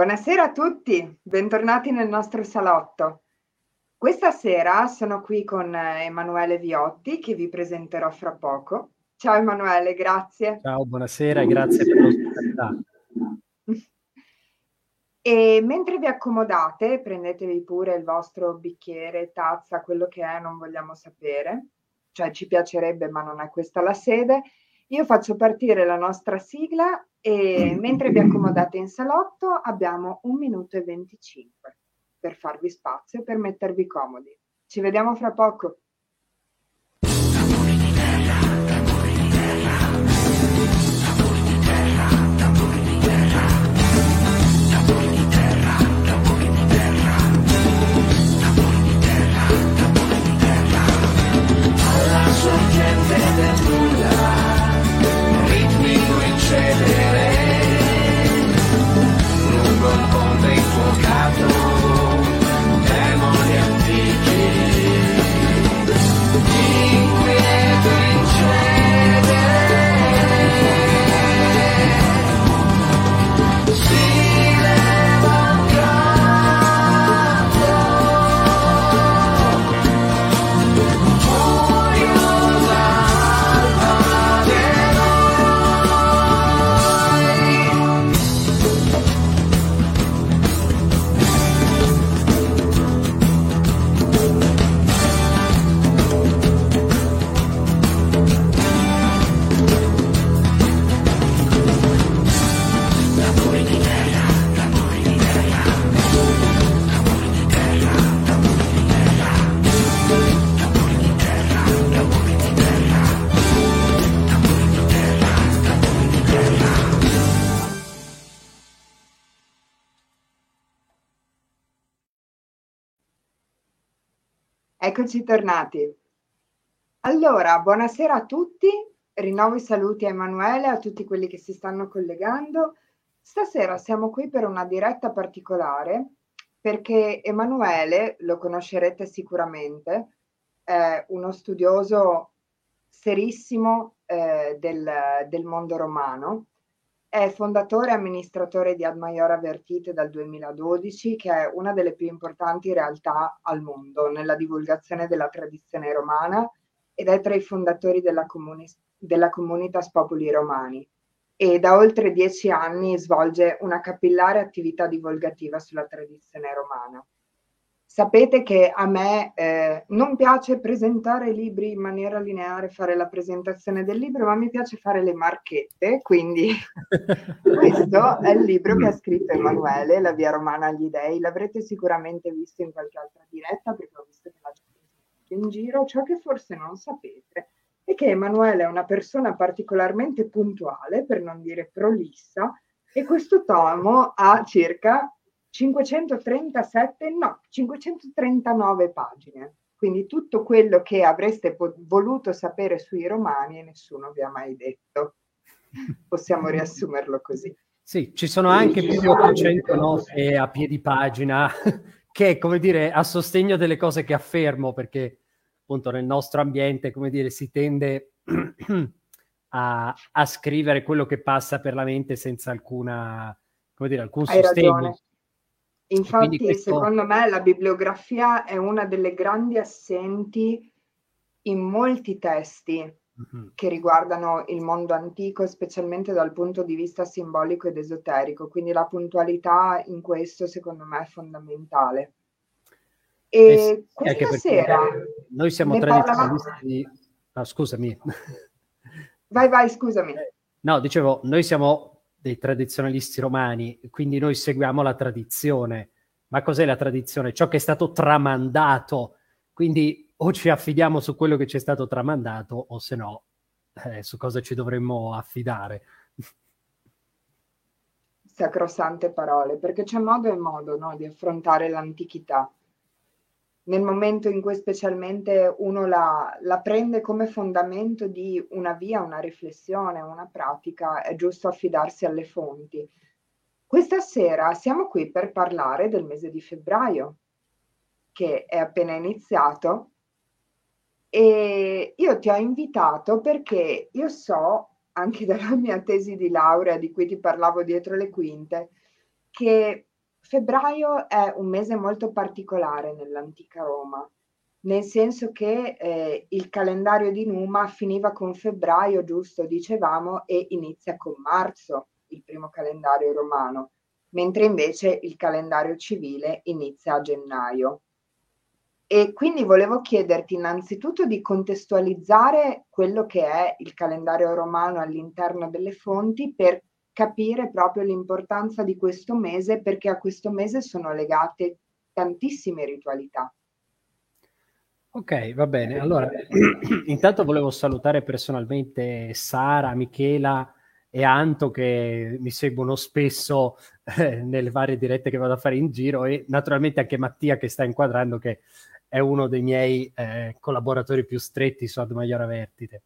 Buonasera a tutti, bentornati nel nostro salotto. Questa sera sono qui con eh, Emanuele Viotti che vi presenterò fra poco. Ciao Emanuele, grazie. Ciao, buonasera e grazie per l'ospitalità. E mentre vi accomodate, prendetevi pure il vostro bicchiere, tazza, quello che è, non vogliamo sapere, cioè ci piacerebbe ma non è questa la sede. Io faccio partire la nostra sigla e mentre vi accomodate in salotto abbiamo un minuto e 25 per farvi spazio e per mettervi comodi. Ci vediamo fra poco. Eccoci tornati. Allora, buonasera a tutti. Rinnovo i saluti a Emanuele, a tutti quelli che si stanno collegando. Stasera siamo qui per una diretta particolare perché Emanuele, lo conoscerete sicuramente, è uno studioso serissimo eh, del, del mondo romano è fondatore e amministratore di Ad Maior Vertite dal 2012, che è una delle più importanti realtà al mondo nella divulgazione della tradizione romana ed è tra i fondatori della, comuni- della Comunitas Populi Romani e da oltre dieci anni svolge una capillare attività divulgativa sulla tradizione romana. Sapete che a me eh, non piace presentare libri in maniera lineare, fare la presentazione del libro, ma mi piace fare le marchette, quindi questo è il libro che ha scritto Emanuele, La via romana agli dei. L'avrete sicuramente visto in qualche altra diretta, perché ho visto che l'ha già in giro. Ciò che forse non sapete è che Emanuele è una persona particolarmente puntuale, per non dire prolissa, e questo tomo ha circa 537, no, 539 pagine. Quindi tutto quello che avreste po- voluto sapere sui romani e nessuno vi ha mai detto. Possiamo riassumerlo così. Sì, ci sono anche più di 800 note a piedi pagina che, come dire, a sostegno delle cose che affermo, perché appunto nel nostro ambiente, come dire, si tende a, a scrivere quello che passa per la mente senza alcuna, come dire, alcun Hai sostegno. Ragione. Infatti, questo... secondo me, la bibliografia è una delle grandi assenti in molti testi mm-hmm. che riguardano il mondo antico, specialmente dal punto di vista simbolico ed esoterico. Quindi la puntualità in questo, secondo me, è fondamentale. E eh sì, questa sera noi siamo tradizionalisti. Parla... Ah, scusami. Vai, vai, scusami. No, dicevo, noi siamo dei tradizionalisti romani, quindi noi seguiamo la tradizione. Ma cos'è la tradizione? Ciò che è stato tramandato. Quindi o ci affidiamo su quello che ci è stato tramandato o se no eh, su cosa ci dovremmo affidare. Sacrosante parole, perché c'è modo e modo no, di affrontare l'antichità nel momento in cui specialmente uno la, la, prende come fondamento di una via, una riflessione, una pratica, è giusto affidarsi alle fonti. Questa sera siamo qui per parlare del mese di febbraio, che è appena iniziato, e io ti ho invitato perché io so, anche dalla mia tesi di laurea di cui ti parlavo dietro le quinte, che febbraio è un mese molto particolare nell'antica Roma, nel senso che eh, il calendario di Numa finiva con febbraio, giusto, dicevamo, e inizia con marzo, il primo calendario romano, mentre invece il calendario civile inizia a gennaio. E quindi volevo chiederti innanzitutto di contestualizzare quello che è il calendario romano all'interno delle fonti per capire proprio l'importanza di questo mese, perché a questo mese sono legate tantissime ritualità. Ok, va bene. Allora, intanto volevo salutare personalmente Sara, Michela e Anto che mi seguono spesso eh, nelle varie dirette che vado a fare in giro e naturalmente anche Mattia che sta inquadrando che è uno dei miei eh, collaboratori più stretti su Ad Maiora Vertite.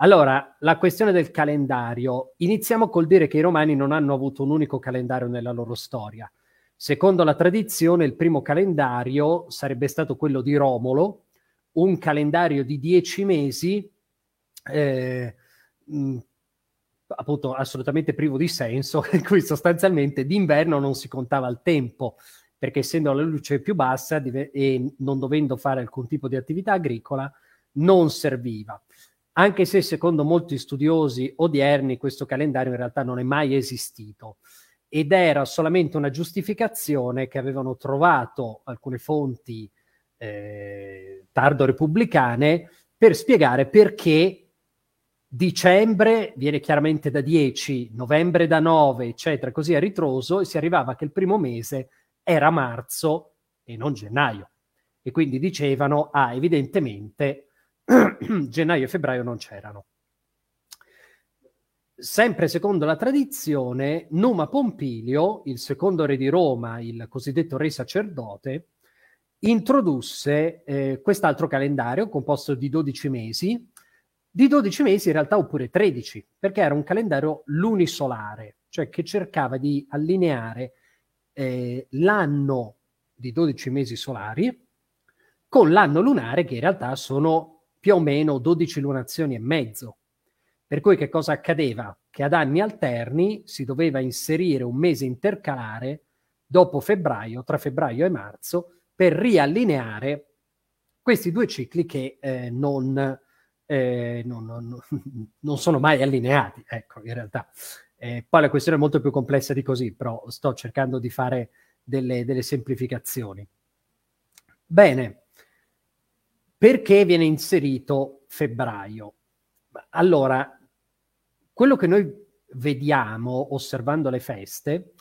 Allora, la questione del calendario. Iniziamo col dire che i romani non hanno avuto un unico calendario nella loro storia. Secondo la tradizione, il primo calendario sarebbe stato quello di Romolo, un calendario di dieci mesi, eh, mh, appunto assolutamente privo di senso, in cui sostanzialmente d'inverno non si contava il tempo, perché essendo la luce più bassa div- e non dovendo fare alcun tipo di attività agricola, non serviva. Anche se secondo molti studiosi odierni questo calendario in realtà non è mai esistito ed era solamente una giustificazione che avevano trovato alcune fonti eh, tardo repubblicane per spiegare perché dicembre viene chiaramente da 10, novembre da 9, eccetera, così a ritroso e si arrivava che il primo mese era marzo e non gennaio. E quindi dicevano, ah, evidentemente gennaio e febbraio non c'erano. Sempre secondo la tradizione, Numa Pompilio, il secondo re di Roma, il cosiddetto re sacerdote, introdusse eh, quest'altro calendario composto di 12 mesi, di 12 mesi in realtà oppure 13, perché era un calendario lunisolare, cioè che cercava di allineare eh, l'anno di 12 mesi solari con l'anno lunare che in realtà sono più o meno 12 lunazioni e mezzo. Per cui che cosa accadeva? Che ad anni alterni si doveva inserire un mese intercalare dopo febbraio, tra febbraio e marzo, per riallineare questi due cicli che eh, non, eh, non, non, non, sono mai allineati, ecco, in realtà. Eh, poi la questione è molto più complessa di così, però sto cercando di fare delle, delle semplificazioni. Bene, perché viene inserito febbraio? Allora, quello che noi vediamo osservando le feste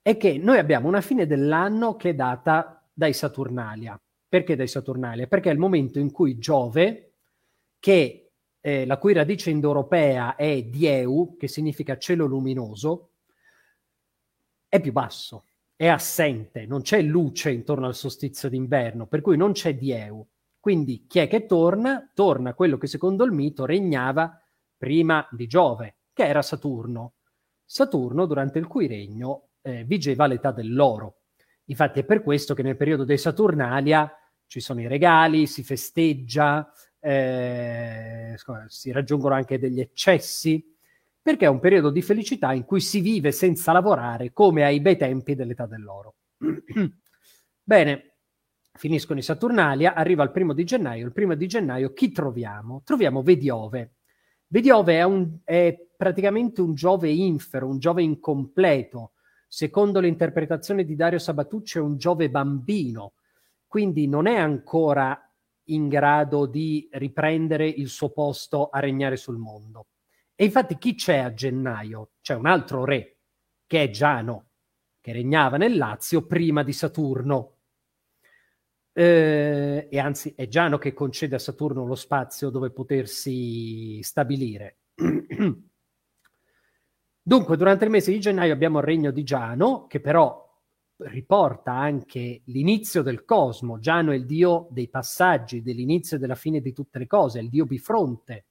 è che noi abbiamo una fine dell'anno che è data dai Saturnalia. Perché dai Saturnalia? Perché è il momento in cui Giove, che eh, la cui radice indoeuropea è dieu, che significa cielo luminoso, è più basso, è assente, non c'è luce intorno al solstizio d'inverno, per cui non c'è dieu. Quindi chi è che torna? Torna quello che secondo il mito regnava prima di Giove, che era Saturno. Saturno, durante il cui regno, eh, vigeva l'età dell'oro. Infatti è per questo che nel periodo dei Saturnalia ci sono i regali, si festeggia, eh, si raggiungono anche degli eccessi, perché è un periodo di felicità in cui si vive senza lavorare come ai bei tempi dell'età dell'oro. Bene, finiscono i Saturnalia, arriva il primo di gennaio. Il primo di gennaio chi troviamo? Troviamo Vediove. Vediove è, un, è praticamente un Giove infero, un Giove incompleto. Secondo l'interpretazione di Dario Sabatucci è un Giove bambino, quindi non è ancora in grado di riprendere il suo posto a regnare sul mondo. E infatti chi c'è a gennaio? C'è un altro re, che è Giano, che regnava nel Lazio prima di Saturno. Eh, e anzi è Giano che concede a Saturno lo spazio dove potersi stabilire. Dunque, durante il mese di gennaio abbiamo il regno di Giano, che però riporta anche l'inizio del cosmo. Giano è il dio dei passaggi, dell'inizio e della fine di tutte le cose, è il dio bifronte.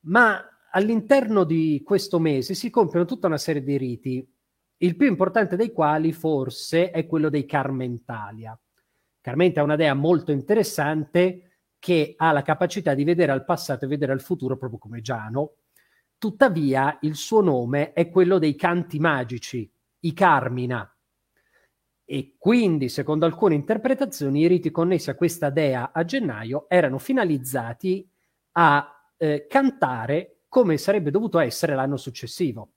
Ma all'interno di questo mese si compiono tutta una serie di riti, il più importante dei quali forse è quello dei Carmentalia. Carmenta è una dea molto interessante che ha la capacità di vedere al passato e vedere al futuro proprio come Giano. Tuttavia il suo nome è quello dei canti magici, i Carmina. E quindi, secondo alcune interpretazioni, i riti connessi a questa dea a gennaio erano finalizzati a eh, cantare come sarebbe dovuto essere l'anno successivo.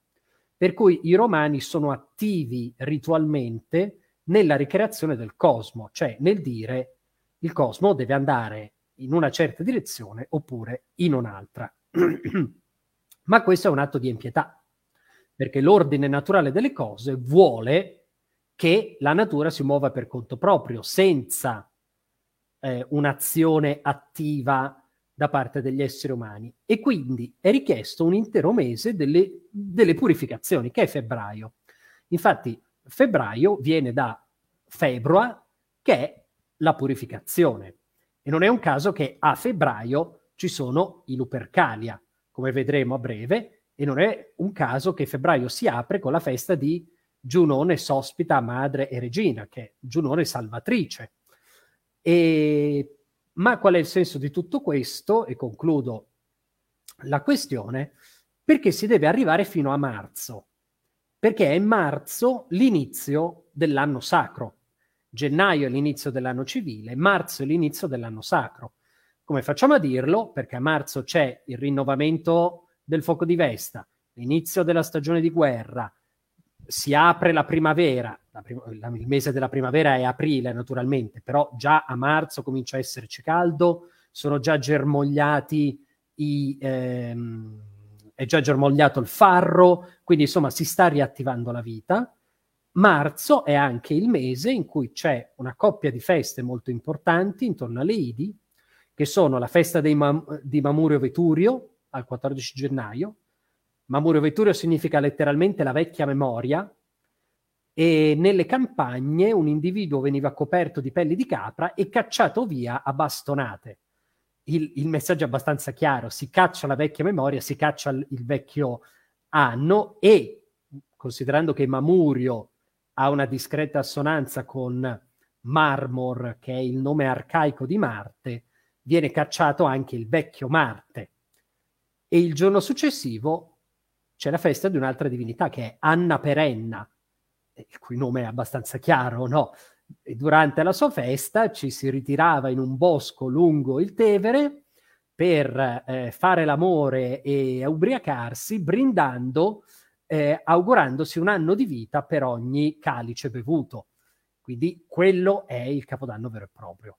Per cui i romani sono attivi ritualmente nella ricreazione del cosmo, cioè nel dire il cosmo deve andare in una certa direzione oppure in un'altra. Ma questo è un atto di impietà, perché l'ordine naturale delle cose vuole che la natura si muova per conto proprio, senza eh, un'azione attiva da parte degli esseri umani. E quindi è richiesto un intero mese delle, delle purificazioni, che è febbraio. Infatti, febbraio viene da februa, che è la purificazione. E non è un caso che a febbraio ci sono i Lupercalia, come vedremo a breve, e non è un caso che febbraio si apre con la festa di Giunone Sospita, Madre e Regina, che è Giunone Salvatrice. E, ma qual è il senso di tutto questo? E concludo la questione, perché si deve arrivare fino a marzo, perché è marzo l'inizio dell'anno sacro. Gennaio è l'inizio dell'anno civile, marzo è l'inizio dell'anno sacro. Come facciamo a dirlo? Perché a marzo c'è il rinnovamento del fuoco di Vesta, l'inizio della stagione di guerra, si apre la primavera, la prim- la, il mese della primavera è aprile naturalmente, però già a marzo comincia a esserci caldo, sono già germogliati i... Ehm, è già germogliato il farro, quindi insomma si sta riattivando la vita Marzo è anche il mese in cui c'è una coppia di feste molto importanti intorno alle Idi, che sono la festa Mam- di Mamurio Veturio al 14 gennaio. Mamurio Veturio significa letteralmente la vecchia memoria e nelle campagne un individuo veniva coperto di pelli di capra e cacciato via a bastonate. Il, il messaggio è abbastanza chiaro, si caccia la vecchia memoria, si caccia il, il vecchio anno e considerando che Mamurio ha una discreta assonanza con Marmor, che è il nome arcaico di Marte, viene cacciato anche il vecchio Marte. E il giorno successivo c'è la festa di un'altra divinità che è Anna Perenna, il cui nome è abbastanza chiaro, no? E durante la sua festa ci si ritirava in un bosco lungo il Tevere per eh, fare l'amore e ubriacarsi, brindando eh, augurandosi un anno di vita per ogni calice bevuto. Quindi quello è il capodanno vero e proprio.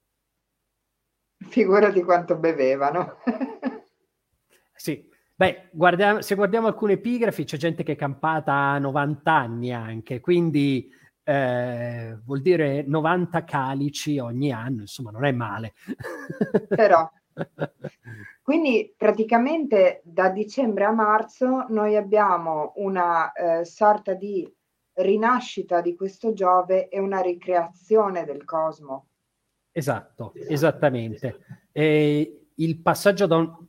Figurati quanto bevevano. sì, beh, guardiamo, se guardiamo alcune epigrafi c'è gente che è campata a 90 anni anche, quindi eh, vuol dire 90 calici ogni anno, insomma non è male. Però Quindi praticamente da dicembre a marzo noi abbiamo una eh, sorta di rinascita di questo Giove e una ricreazione del cosmo. Esatto, esattamente. E il passaggio da un...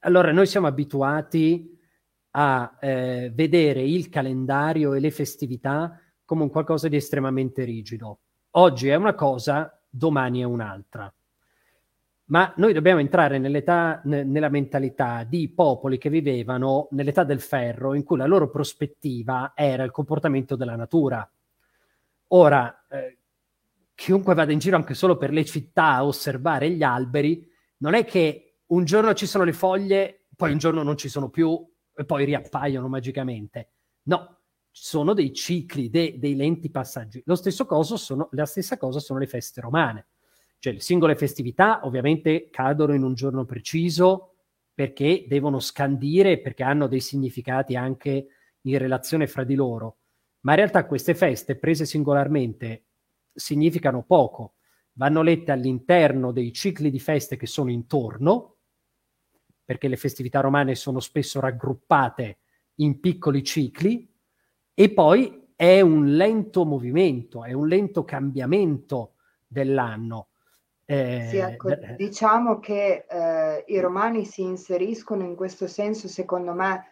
Allora, noi siamo abituati a eh, vedere il calendario e le festività come un qualcosa di estremamente rigido. Oggi è una cosa, domani è un'altra ma noi dobbiamo entrare nell'età, n- nella mentalità di popoli che vivevano nell'età del ferro, in cui la loro prospettiva era il comportamento della natura. Ora, eh, chiunque vada in giro anche solo per le città a osservare gli alberi, non è che un giorno ci sono le foglie, poi un giorno non ci sono più e poi riappaiono magicamente. No, sono dei cicli, de- dei lenti passaggi. Lo stesso cosa sono, la stessa cosa sono le feste romane cioè le singole festività ovviamente cadono in un giorno preciso perché devono scandire, perché hanno dei significati anche in relazione fra di loro. Ma in realtà queste feste prese singolarmente significano poco, vanno lette all'interno dei cicli di feste che sono intorno, perché le festività romane sono spesso raggruppate in piccoli cicli, e poi è un lento movimento, è un lento cambiamento dell'anno. Eh, sì, ecco, diciamo che eh, i romani si inseriscono in questo senso, secondo me,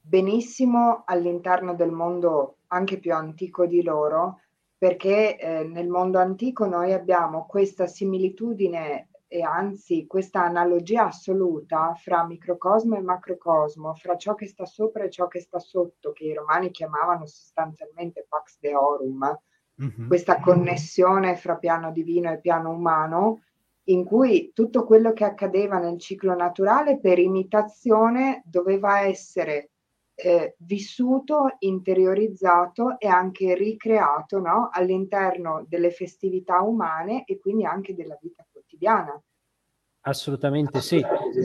benissimo all'interno del mondo anche più antico di loro, perché eh, nel mondo antico noi abbiamo questa similitudine e anzi questa analogia assoluta fra microcosmo e macrocosmo, fra ciò che sta sopra e ciò che sta sotto, che i romani chiamavano sostanzialmente pax deorum, mm-hmm. questa connessione fra piano divino e piano umano, in cui tutto quello che accadeva nel ciclo naturale per imitazione doveva essere eh, vissuto, interiorizzato e anche ricreato no? all'interno delle festività umane e quindi anche della vita quotidiana. Assolutamente sì.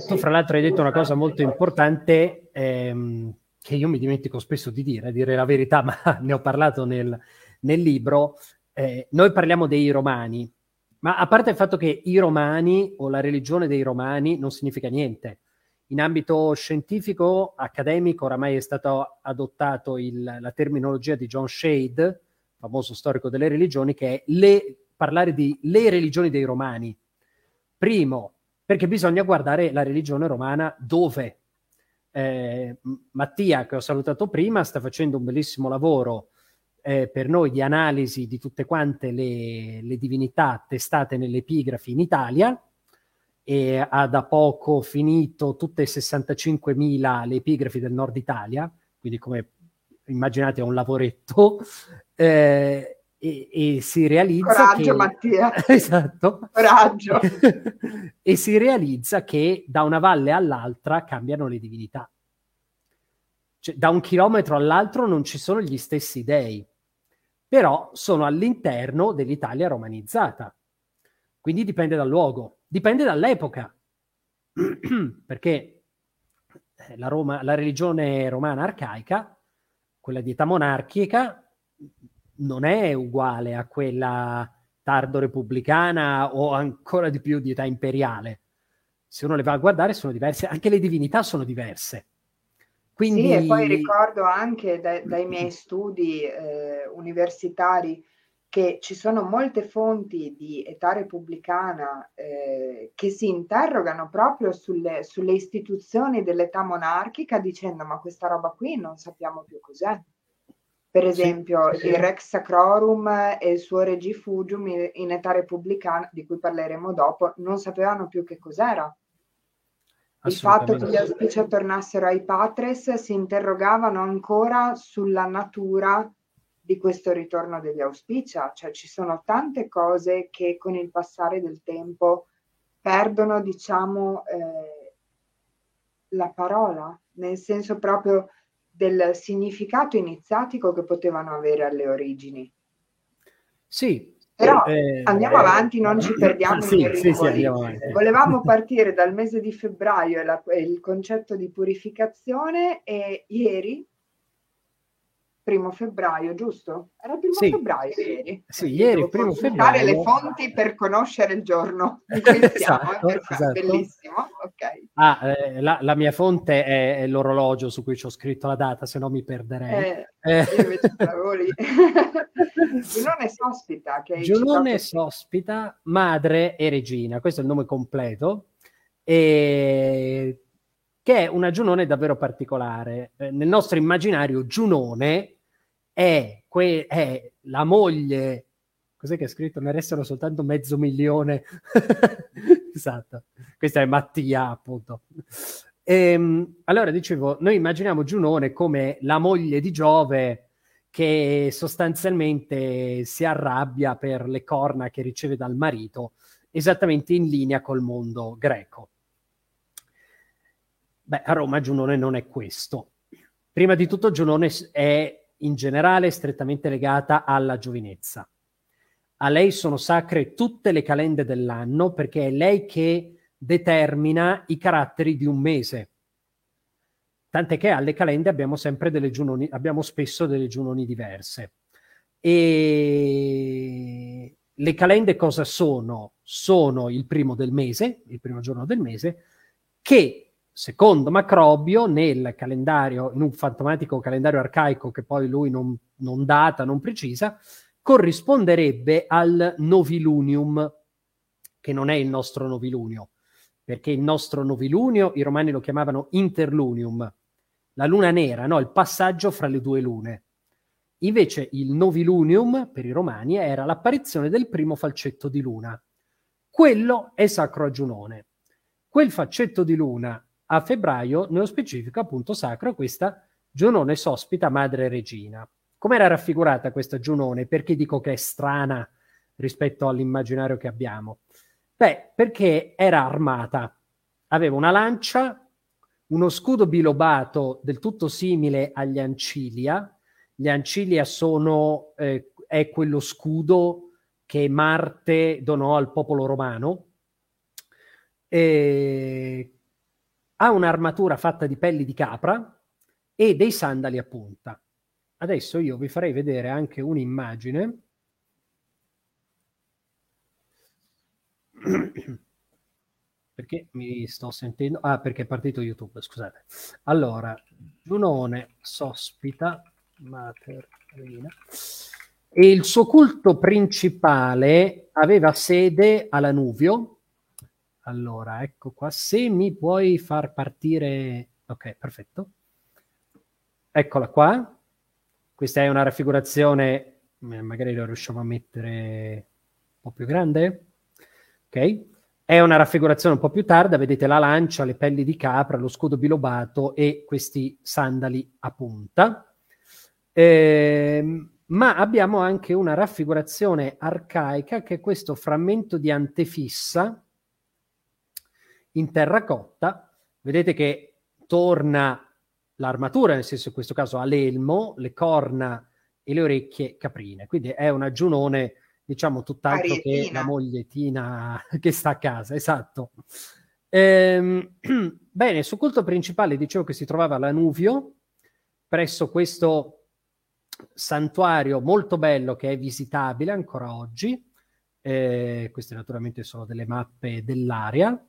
Tu fra l'altro hai detto una cosa molto importante ehm, che io mi dimentico spesso di dire, dire la verità, ma ne ho parlato nel, nel libro. Eh, noi parliamo dei romani, ma a parte il fatto che i romani o la religione dei romani non significa niente. In ambito scientifico, accademico, oramai è stato adottato il, la terminologia di John Shade, famoso storico delle religioni, che è le, parlare di le religioni dei romani. Primo, perché bisogna guardare la religione romana dove. Eh, Mattia, che ho salutato prima, sta facendo un bellissimo lavoro eh, per noi di analisi di tutte quante le, le divinità testate nelle epigrafi in Italia e ha da poco finito tutte le 65.000 le epigrafi del nord Italia, quindi come immaginate è un lavoretto. Eh, e, e, si realizza Coraggio, che... Mattia. esatto. Coraggio. e si realizza che da una valle all'altra cambiano le divinità. Cioè, da un chilometro all'altro non ci sono gli stessi dei, però sono all'interno dell'Italia romanizzata. Quindi dipende dal luogo, dipende dall'epoca. Perché la, Roma, la religione romana arcaica, quella di età monarchica, non è uguale a quella tardo repubblicana o ancora di più di età imperiale. Se uno le va a guardare sono diverse, anche le divinità sono diverse. Quindi... Sì, e poi ricordo anche dai, dai miei studi eh, universitari che ci sono molte fonti di età repubblicana eh, che si interrogano proprio sulle, sulle istituzioni dell'età monarchica dicendo ma questa roba qui non sappiamo più cos'è. Per esempio, sì, sì. il Rex Sacrorum e il suo Regifugium in età repubblicana, di cui parleremo dopo, non sapevano più che cos'era. Il fatto che gli auspici tornassero ai patres si interrogavano ancora sulla natura di questo ritorno degli auspicia, cioè ci sono tante cose che con il passare del tempo perdono, diciamo, eh, la parola, nel senso proprio del significato iniziatico che potevano avere alle origini. Sì. Però eh, andiamo avanti, non ci perdiamo sì, sì, sì, Volevamo partire dal mese di febbraio e il concetto di purificazione e ieri primo febbraio, giusto? Era il primo sì. febbraio ieri. Sì, ieri, il primo febbraio. le fonti per conoscere il giorno in cui siamo. esatto, eh, esatto. Bellissimo, ok. Ah, eh, la, la, mia fonte è, è, l'orologio su cui ci ho scritto la data, se no mi perderei. Eh, eh. Io invece Giunone Sospita. Che Giunone citato... Sospita, madre e regina, questo è il nome completo. E che è una Giunone davvero particolare. Eh, nel nostro immaginario Giunone è, que- è la moglie cos'è che ha scritto? Ne restano soltanto mezzo milione. esatto, questa è Mattia, appunto. E, ehm, allora, dicevo, noi immaginiamo Giunone come la moglie di Giove che sostanzialmente si arrabbia per le corna che riceve dal marito, esattamente in linea col mondo greco. Beh, a Roma Giunone non è questo. Prima di tutto Giunone è in generale strettamente legata alla giovinezza. A lei sono sacre tutte le calende dell'anno perché è lei che determina i caratteri di un mese. Tant'è che alle calende abbiamo sempre delle giunoni, abbiamo spesso delle giunoni diverse. E le calende cosa sono? Sono il primo del mese, il primo giorno del mese, che secondo Macrobio, nel calendario, in un fantomatico calendario arcaico che poi lui non, non data, non precisa, corrisponderebbe al novilunium, che non è il nostro novilunio, perché il nostro novilunio i romani lo chiamavano interlunium, la luna nera, no? il passaggio fra le due lune. Invece il novilunium per i romani era l'apparizione del primo falcetto di luna. Quello è sacro a Giunone. Quel faccetto di luna a febbraio, nello specifico appunto sacro questa Giunone Sospita Madre Regina. come era raffigurata questa Giunone? Perché dico che è strana rispetto all'immaginario che abbiamo? Beh, perché era armata, aveva una lancia, uno scudo bilobato del tutto simile agli Ancilia. Gli Ancilia sono, eh, è quello scudo che Marte donò al popolo romano. E ha un'armatura fatta di pelli di capra e dei sandali a punta. Adesso io vi farei vedere anche un'immagine. perché mi sto sentendo? Ah, perché è partito YouTube, scusate. Allora, Giunone sospita Materina e il suo culto principale aveva sede a Lanuvio. Allora, ecco qua, se mi puoi far partire... Ok, perfetto. Eccola qua. Questa è una raffigurazione, eh, magari lo riusciamo a mettere un po' più grande. Ok? È una raffigurazione un po' più tarda, vedete la lancia, le pelli di capra, lo scudo bilobato e questi sandali a punta. Eh, ma abbiamo anche una raffigurazione arcaica che è questo frammento di antefissa in terracotta. Vedete che torna l'armatura, nel senso in questo caso ha l'elmo, le corna e le orecchie caprine. Quindi è una giunone, diciamo, tutt'altro Arietina. che la moglietina che sta a casa, esatto. Ehm, bene, sul culto principale dicevo che si trovava a Lanuvio, presso questo santuario molto bello che è visitabile ancora oggi. Eh, queste naturalmente sono delle mappe dell'area.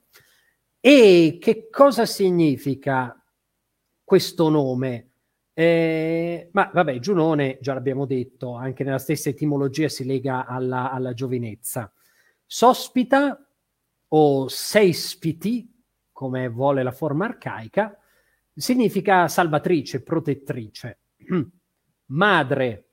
E che cosa significa questo nome. Eh, ma vabbè, Giunone, già l'abbiamo detto, anche nella stessa etimologia si lega alla, alla giovinezza. Sospita o seispiti, come vuole la forma arcaica, significa salvatrice, protettrice. Madre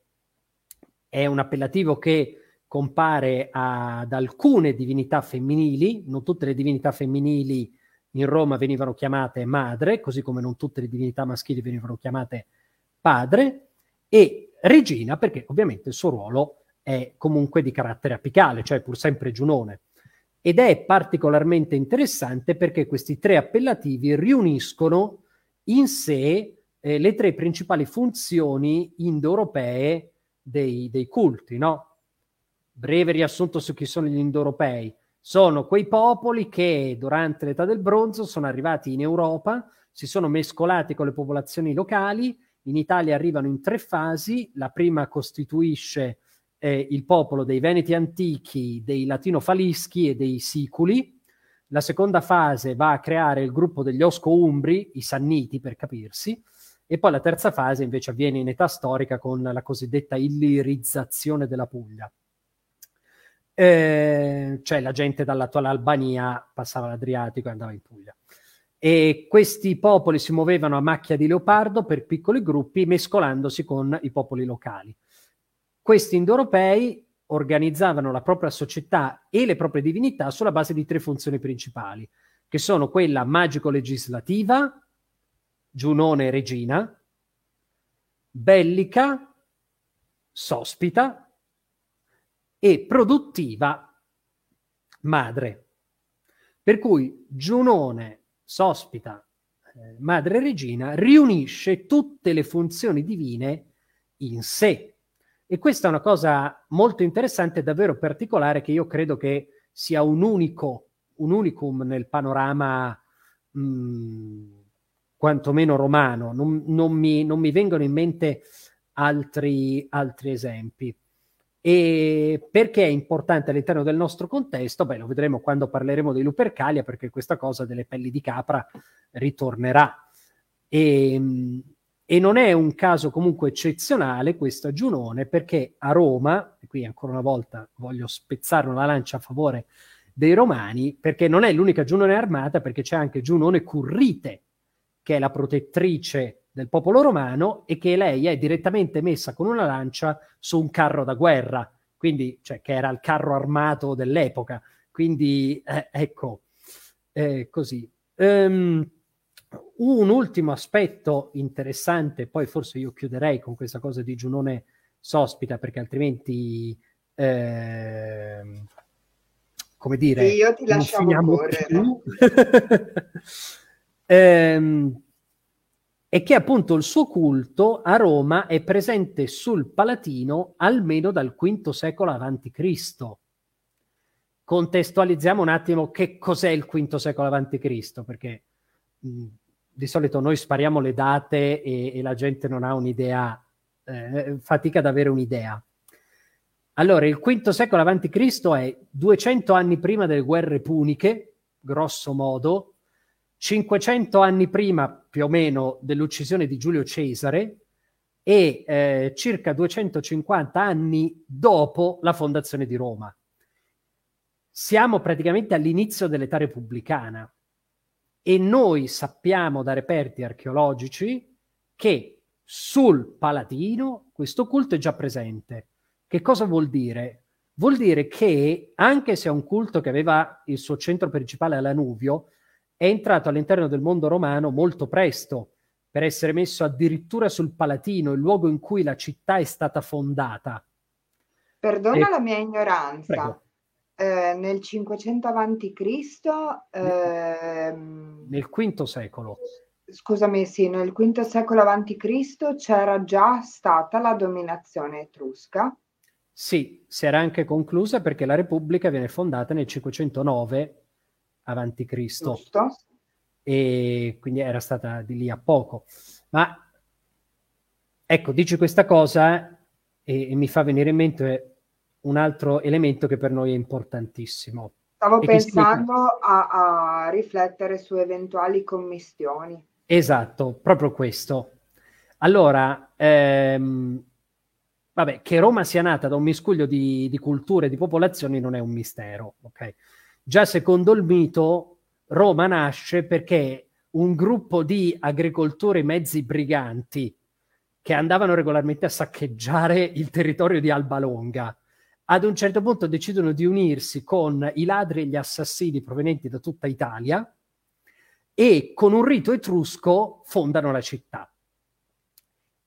è un appellativo che compare ad alcune divinità femminili, non tutte le divinità femminili in Roma venivano chiamate madre, così come non tutte le divinità maschili venivano chiamate padre, e regina perché ovviamente il suo ruolo è comunque di carattere apicale, cioè pur sempre giunone. Ed è particolarmente interessante perché questi tre appellativi riuniscono in sé eh, le tre principali funzioni indoeuropee dei, dei culti, no? Breve riassunto su chi sono gli indoeuropei. Sono quei popoli che durante l'età del bronzo sono arrivati in Europa, si sono mescolati con le popolazioni locali, in Italia arrivano in tre fasi, la prima costituisce eh, il popolo dei Veneti antichi, dei Latino-Falischi e dei Siculi, la seconda fase va a creare il gruppo degli Osco-Umbri, i Sanniti per capirsi, e poi la terza fase invece avviene in età storica con la cosiddetta illirizzazione della Puglia. Eh, cioè la gente dall'attuale Albania passava l'Adriatico e andava in Puglia. E questi popoli si muovevano a macchia di leopardo per piccoli gruppi, mescolandosi con i popoli locali. Questi indoeuropei organizzavano la propria società e le proprie divinità sulla base di tre funzioni principali, che sono quella magico-legislativa, Giunone regina, bellica, sospita e produttiva madre. Per cui Giunone, sospita, eh, madre regina, riunisce tutte le funzioni divine in sé. E questa è una cosa molto interessante, davvero particolare, che io credo che sia un unico, un unicum nel panorama mh, mm, quantomeno romano. Non, non, mi, non, mi, vengono in mente altri, altri esempi. E perché è importante all'interno del nostro contesto? Beh, lo vedremo quando parleremo di Lupercalia, perché questa cosa delle pelli di capra ritornerà. E, e non è un caso comunque eccezionale questa Giunone, perché a Roma, e qui ancora una volta voglio spezzare una lancia a favore dei romani, perché non è l'unica Giunone armata, perché c'è anche Giunone Currite, che è la protettrice del popolo romano e che lei è direttamente messa con una lancia su un carro da guerra, quindi cioè, che era il carro armato dell'epoca. Quindi eh, ecco, eh, così. Um, un ultimo aspetto interessante, poi forse io chiuderei con questa cosa di Giunone Sospita, perché altrimenti, eh, come dire, io ti lasciamo correre. eh, è che appunto il suo culto a Roma è presente sul Palatino almeno dal V secolo a.C. Contestualizziamo un attimo che cos'è il V secolo a.C., perché mh, di solito noi spariamo le date e, e la gente non ha un'idea, eh, fatica ad avere un'idea. Allora, il V secolo a.C. è 200 anni prima delle guerre puniche, grosso modo, 500 anni prima più o meno dell'uccisione di Giulio Cesare e eh, circa 250 anni dopo la fondazione di Roma. Siamo praticamente all'inizio dell'età repubblicana e noi sappiamo da reperti archeologici che sul Palatino questo culto è già presente. Che cosa vuol dire? Vuol dire che anche se è un culto che aveva il suo centro principale a Lanuvio, è entrato all'interno del mondo romano molto presto, per essere messo addirittura sul Palatino, il luogo in cui la città è stata fondata. Perdona e... la mia ignoranza. Eh, nel 500 avanti Cristo ehm... nel V secolo scusami sì nel V secolo avanti Cristo c'era già stata la dominazione etrusca sì si era anche conclusa perché la Repubblica viene fondata nel 509 avanti Cristo. Giusto. E quindi era stata di lì a poco. Ma ecco, dici questa cosa e, e mi fa venire in mente un altro elemento che per noi è importantissimo. Stavo pensando a, a, riflettere su eventuali commissioni. Esatto, proprio questo. Allora, ehm, vabbè, che Roma sia nata da un miscuglio di, di culture e di popolazioni non è un mistero, ok? Già secondo il mito, Roma nasce perché un gruppo di agricoltori mezzi briganti che andavano regolarmente a saccheggiare il territorio di Alba Longa, ad un certo punto decidono di unirsi con i ladri e gli assassini provenienti da tutta Italia e con un rito etrusco fondano la città.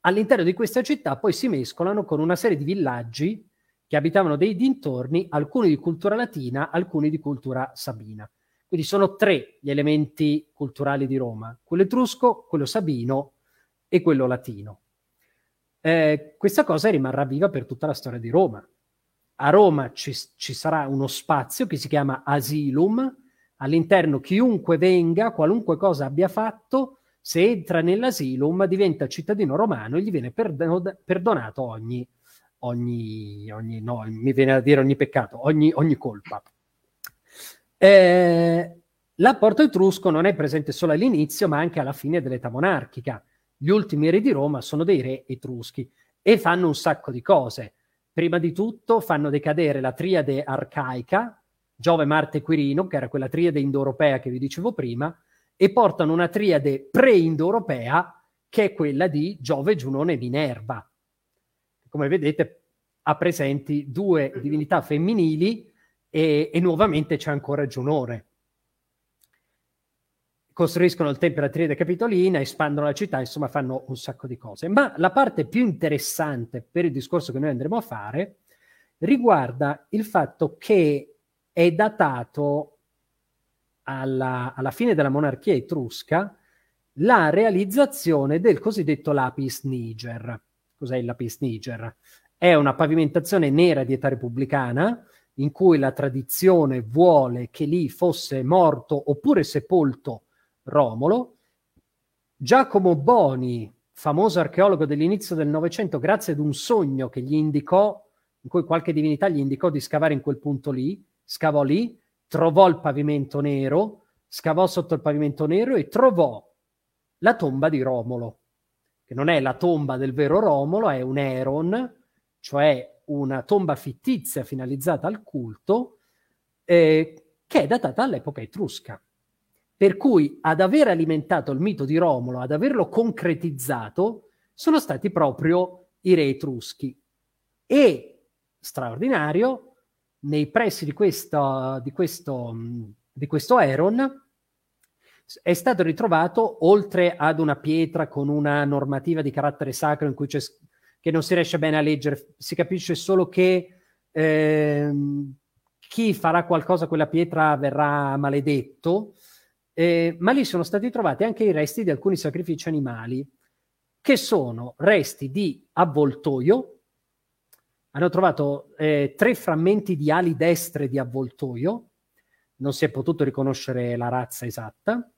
All'interno di questa città poi si mescolano con una serie di villaggi che abitavano dei dintorni, alcuni di cultura latina, alcuni di cultura sabina. Quindi sono tre gli elementi culturali di Roma, quello etrusco, quello sabino e quello latino. Eh, questa cosa rimarrà viva per tutta la storia di Roma. A Roma ci, ci sarà uno spazio che si chiama Asilum, all'interno chiunque venga, qualunque cosa abbia fatto, se entra nell'asilum diventa cittadino romano e gli viene perdonato, ogni ogni, ogni no, mi viene a dire ogni peccato, ogni, ogni colpa. Eh, l'apporto etrusco non è presente solo all'inizio, ma anche alla fine dell'età monarchica. Gli ultimi re di Roma sono dei re etruschi e fanno un sacco di cose. Prima di tutto fanno decadere la triade arcaica, Giove, Marte e Quirino, che era quella triade indoeuropea che vi dicevo prima, e portano una triade pre-indoeuropea che è quella di Giove, Giunone e Minerva come vedete, ha presenti due divinità femminili e, e nuovamente c'è ancora Giunone. Costruiscono il Tempio della Triade Capitolina, espandono la città, insomma fanno un sacco di cose. Ma la parte più interessante per il discorso che noi andremo a fare riguarda il fatto che è datato alla, alla fine della monarchia etrusca la realizzazione del cosiddetto lapis niger cos'è il lapis niger? È una pavimentazione nera di età repubblicana in cui la tradizione vuole che lì fosse morto oppure sepolto Romolo. Giacomo Boni, famoso archeologo dell'inizio del Novecento, grazie ad un sogno che gli indicò, in cui qualche divinità gli indicò di scavare in quel punto lì, scavò lì, trovò il pavimento nero, scavò sotto il pavimento nero e trovò la tomba di Romolo che non è la tomba del vero Romolo, è un Eron, cioè una tomba fittizia finalizzata al culto, eh, che è datata all'epoca etrusca. Per cui ad aver alimentato il mito di Romolo, ad averlo concretizzato, sono stati proprio i re etruschi. E, straordinario, nei pressi di questo, di questo, di questo Eron è stato ritrovato oltre ad una pietra con una normativa di carattere sacro in cui c'è che non si riesce bene a leggere, si capisce solo che eh, chi farà qualcosa a quella pietra verrà maledetto, eh, ma lì sono stati trovati anche i resti di alcuni sacrifici animali, che sono resti di avvoltoio, hanno trovato eh, tre frammenti di ali destre di avvoltoio, non si è potuto riconoscere la razza esatta,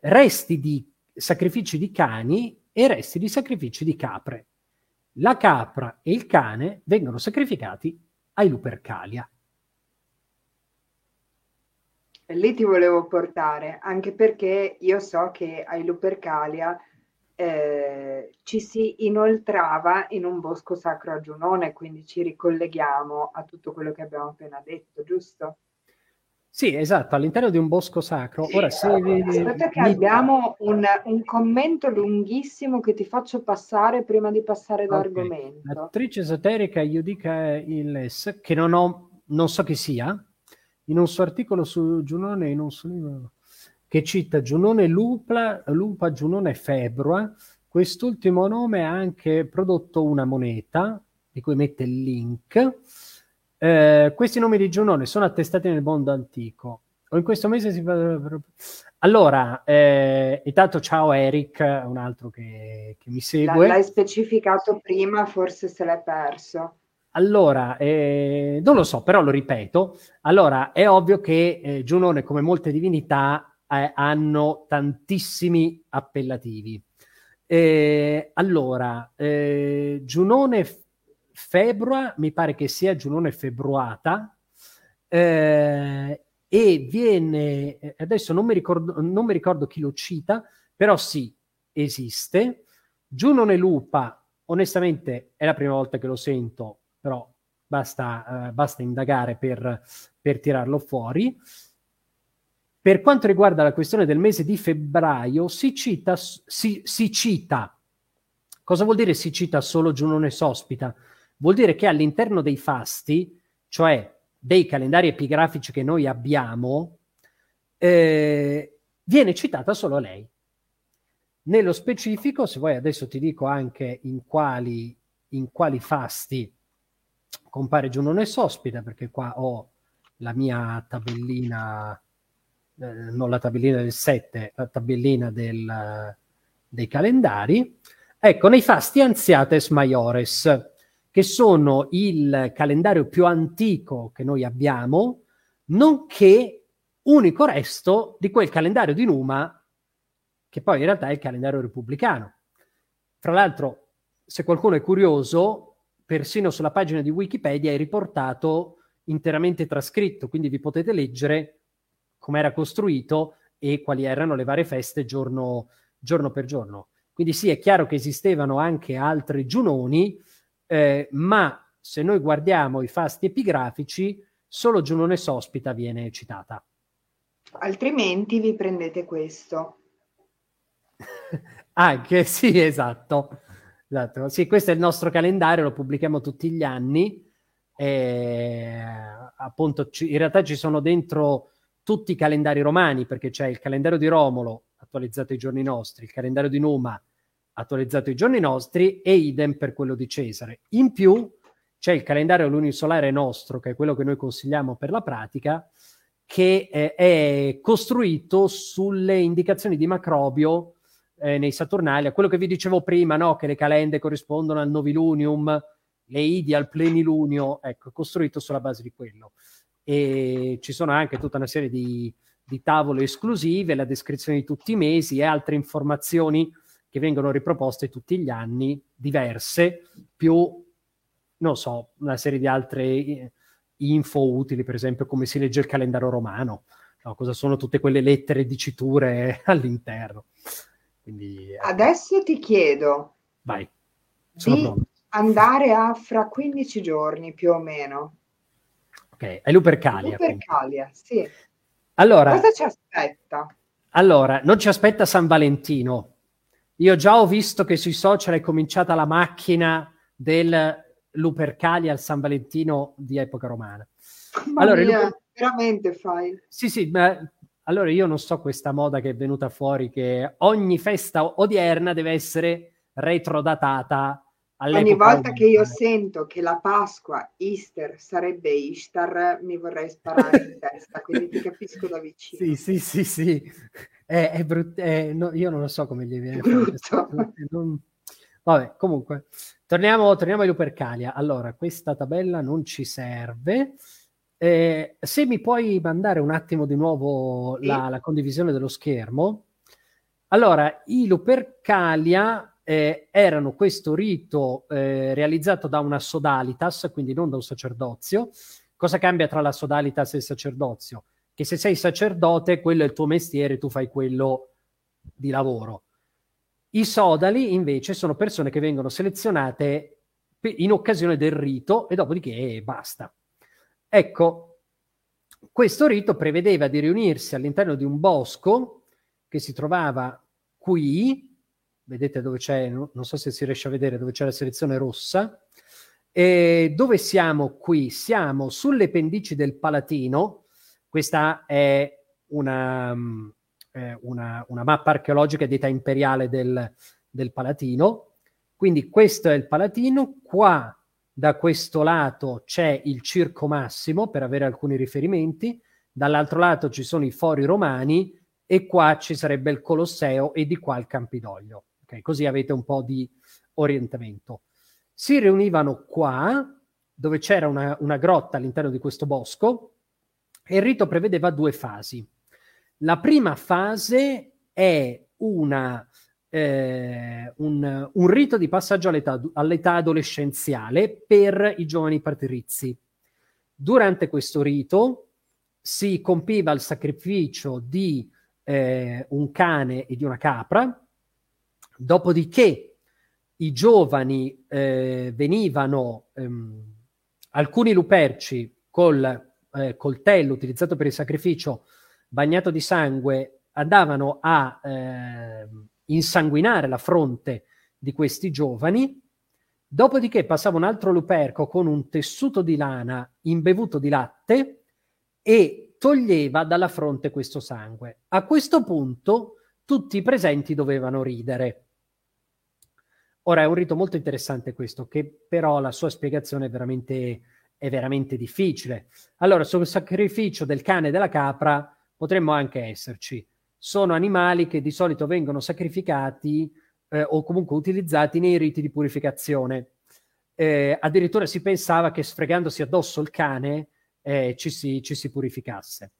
resti di sacrifici di cani e resti di sacrifici di capre. La capra e il cane vengono sacrificati ai Lupercalia. Lì ti volevo portare, anche perché io so che ai Lupercalia eh, ci si inoltrava in un bosco sacro a Giunone, quindi ci ricolleghiamo a tutto quello che abbiamo appena detto, giusto? Sì, esatto, all'interno di un bosco sacro. Ora, se Aspetta che mi... abbiamo un, un, commento lunghissimo che ti faccio passare prima di passare okay. l'argomento. L'attrice esoterica Yudica Illes, che non, ho, non so chi sia, in un suo articolo su Giunone, in un suo libro, che cita Giunone Lupa, Lupa Giunone Februa, quest'ultimo nome ha anche prodotto una moneta, di cui mette il link, eh, questi nomi di Giunone sono attestati nel mondo antico. O in questo mese si Allora, eh, intanto ciao Eric, un altro che, che mi segue. L'hai specificato prima, forse se l'hai perso. Allora, eh, non lo so, però lo ripeto. Allora, è ovvio che eh, Giunone, come molte divinità, eh, hanno tantissimi appellativi. Eh, allora, eh, Giunone Februa, mi pare che sia Giunone Februata, eh, e viene, eh, adesso non mi, ricordo, non mi ricordo chi lo cita, però sì, esiste. Giunone Lupa, onestamente è la prima volta che lo sento, però basta, uh, basta indagare per, per tirarlo fuori. Per quanto riguarda la questione del mese di febbraio, si cita, si, si cita, cosa vuol dire si cita solo Giunone Sospita? Vuol dire che all'interno dei fasti, cioè dei calendari epigrafici che noi abbiamo, eh, viene citata solo lei. Nello specifico, se vuoi adesso ti dico anche in quali, in quali fasti compare Giunone Sospita, perché qua ho la mia tabellina, eh, non la tabellina del 7, la tabellina del, dei calendari. Ecco, nei fasti Anziates Maiores, che sono il calendario più antico che noi abbiamo, nonché unico resto di quel calendario di Numa, che poi in realtà è il calendario repubblicano. Tra l'altro, se qualcuno è curioso, persino sulla pagina di Wikipedia è riportato interamente trascritto, quindi vi potete leggere come era costruito e quali erano le varie feste giorno, giorno per giorno. Quindi sì, è chiaro che esistevano anche altri giunoni, eh, ma se noi guardiamo i fasti epigrafici, solo Giunone Sospita viene citata. Altrimenti vi prendete questo. Anche, sì, esatto. esatto. Sì, questo è il nostro calendario, lo pubblichiamo tutti gli anni. E, appunto, ci, in realtà ci sono dentro tutti i calendari romani, perché c'è il calendario di Romolo, attualizzato ai giorni nostri, il calendario di Numa, attualizzato i giorni nostri e idem per quello di Cesare. In più c'è il calendario lunisolare nostro, che è quello che noi consigliamo per la pratica, che eh, è costruito sulle indicazioni di Macrobio eh, nei Saturnali, a quello che vi dicevo prima, no? che le calende corrispondono al novilunium, le idi al plenilunio, ecco, costruito sulla base di quello. E ci sono anche tutta una serie di, di tavole esclusive, la descrizione di tutti i mesi e altre informazioni che vengono riproposte tutti gli anni, diverse, più, non so, una serie di altre eh, info utili, per esempio come si legge il calendario romano, no? cosa sono tutte quelle lettere diciture all'interno. Quindi, eh. Adesso ti chiedo Vai. di pronto. andare a fra 15 giorni più o meno. Ok, è Lupercalia. Lupercalia, sì. Allora, cosa ci aspetta? Allora, non ci aspetta San Valentino, io già ho visto che sui social è cominciata la macchina del Lupercalia al San Valentino di epoca romana. Ma allora, mia, Luper... veramente fai. Sì, sì, ma allora io non so questa moda che è venuta fuori che ogni festa odierna deve essere retrodatata Ogni volta che io sento che la Pasqua, Easter sarebbe Ishtar, mi vorrei sparare in testa, quindi ti capisco da vicino. Sì, sì, sì, sì. È, è brutto, no, io non lo so come gli viene. Brutto. Non... Vabbè, comunque, torniamo, torniamo ai Lupercalia. Allora, questa tabella non ci serve. Eh, se mi puoi mandare un attimo di nuovo la, la condivisione dello schermo. Allora, i Lupercalia eh, erano questo rito eh, realizzato da una sodalitas, quindi non da un sacerdozio. Cosa cambia tra la sodalitas e il sacerdozio? Che se sei sacerdote, quello è il tuo mestiere, tu fai quello di lavoro. I sodali invece sono persone che vengono selezionate in occasione del rito e dopodiché basta. Ecco, questo rito prevedeva di riunirsi all'interno di un bosco che si trovava qui, vedete dove c'è, non so se si riesce a vedere, dove c'è la selezione rossa. E dove siamo qui? Siamo sulle pendici del Palatino. Questa è una, eh, una, una mappa archeologica di età imperiale del, del Palatino. Quindi questo è il Palatino. Qua da questo lato c'è il Circo Massimo per avere alcuni riferimenti. Dall'altro lato ci sono i fori romani e qua ci sarebbe il Colosseo e di qua il Campidoglio. Okay, così avete un po' di orientamento. Si riunivano qua, dove c'era una, una grotta all'interno di questo bosco, e il rito prevedeva due fasi. La prima fase è una, eh, un, un, rito di passaggio all'età, all'età, adolescenziale per i giovani patrizi. Durante questo rito si compiva il sacrificio di eh, un cane e di una capra, Dopodiché i giovani eh, venivano, ehm, alcuni luperci col eh, coltello utilizzato per il sacrificio bagnato di sangue, andavano a eh, insanguinare la fronte di questi giovani. Dopodiché passava un altro luperco con un tessuto di lana imbevuto di latte e toglieva dalla fronte questo sangue. A questo punto tutti i presenti dovevano ridere. Ora è un rito molto interessante questo, che però la sua spiegazione è veramente, è veramente difficile. Allora, sul sacrificio del cane e della capra potremmo anche esserci. Sono animali che di solito vengono sacrificati eh, o comunque utilizzati nei riti di purificazione. Eh, addirittura si pensava che sfregandosi addosso il cane eh, ci, si, ci, si, purificasse.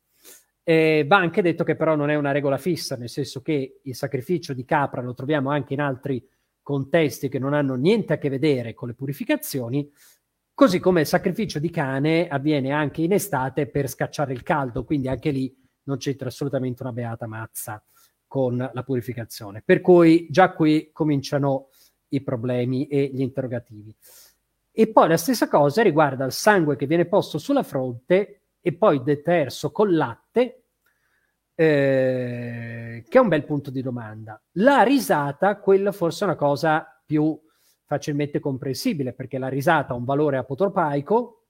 Eh, va anche detto che però non è una regola fissa, nel senso che il sacrificio di capra lo troviamo anche in altri contesti che non hanno niente a che vedere con le purificazioni, così come il sacrificio di cane avviene anche in estate per scacciare il caldo, quindi anche lì non c'entra assolutamente una beata mazza con la purificazione. Per cui già qui cominciano i problemi e gli interrogativi. E poi la stessa cosa riguarda il sangue che viene posto sulla fronte e poi deterso col latte eh, che è un bel punto di domanda. La risata, quella forse è una cosa più facilmente comprensibile, perché la risata ha un valore apotropaico,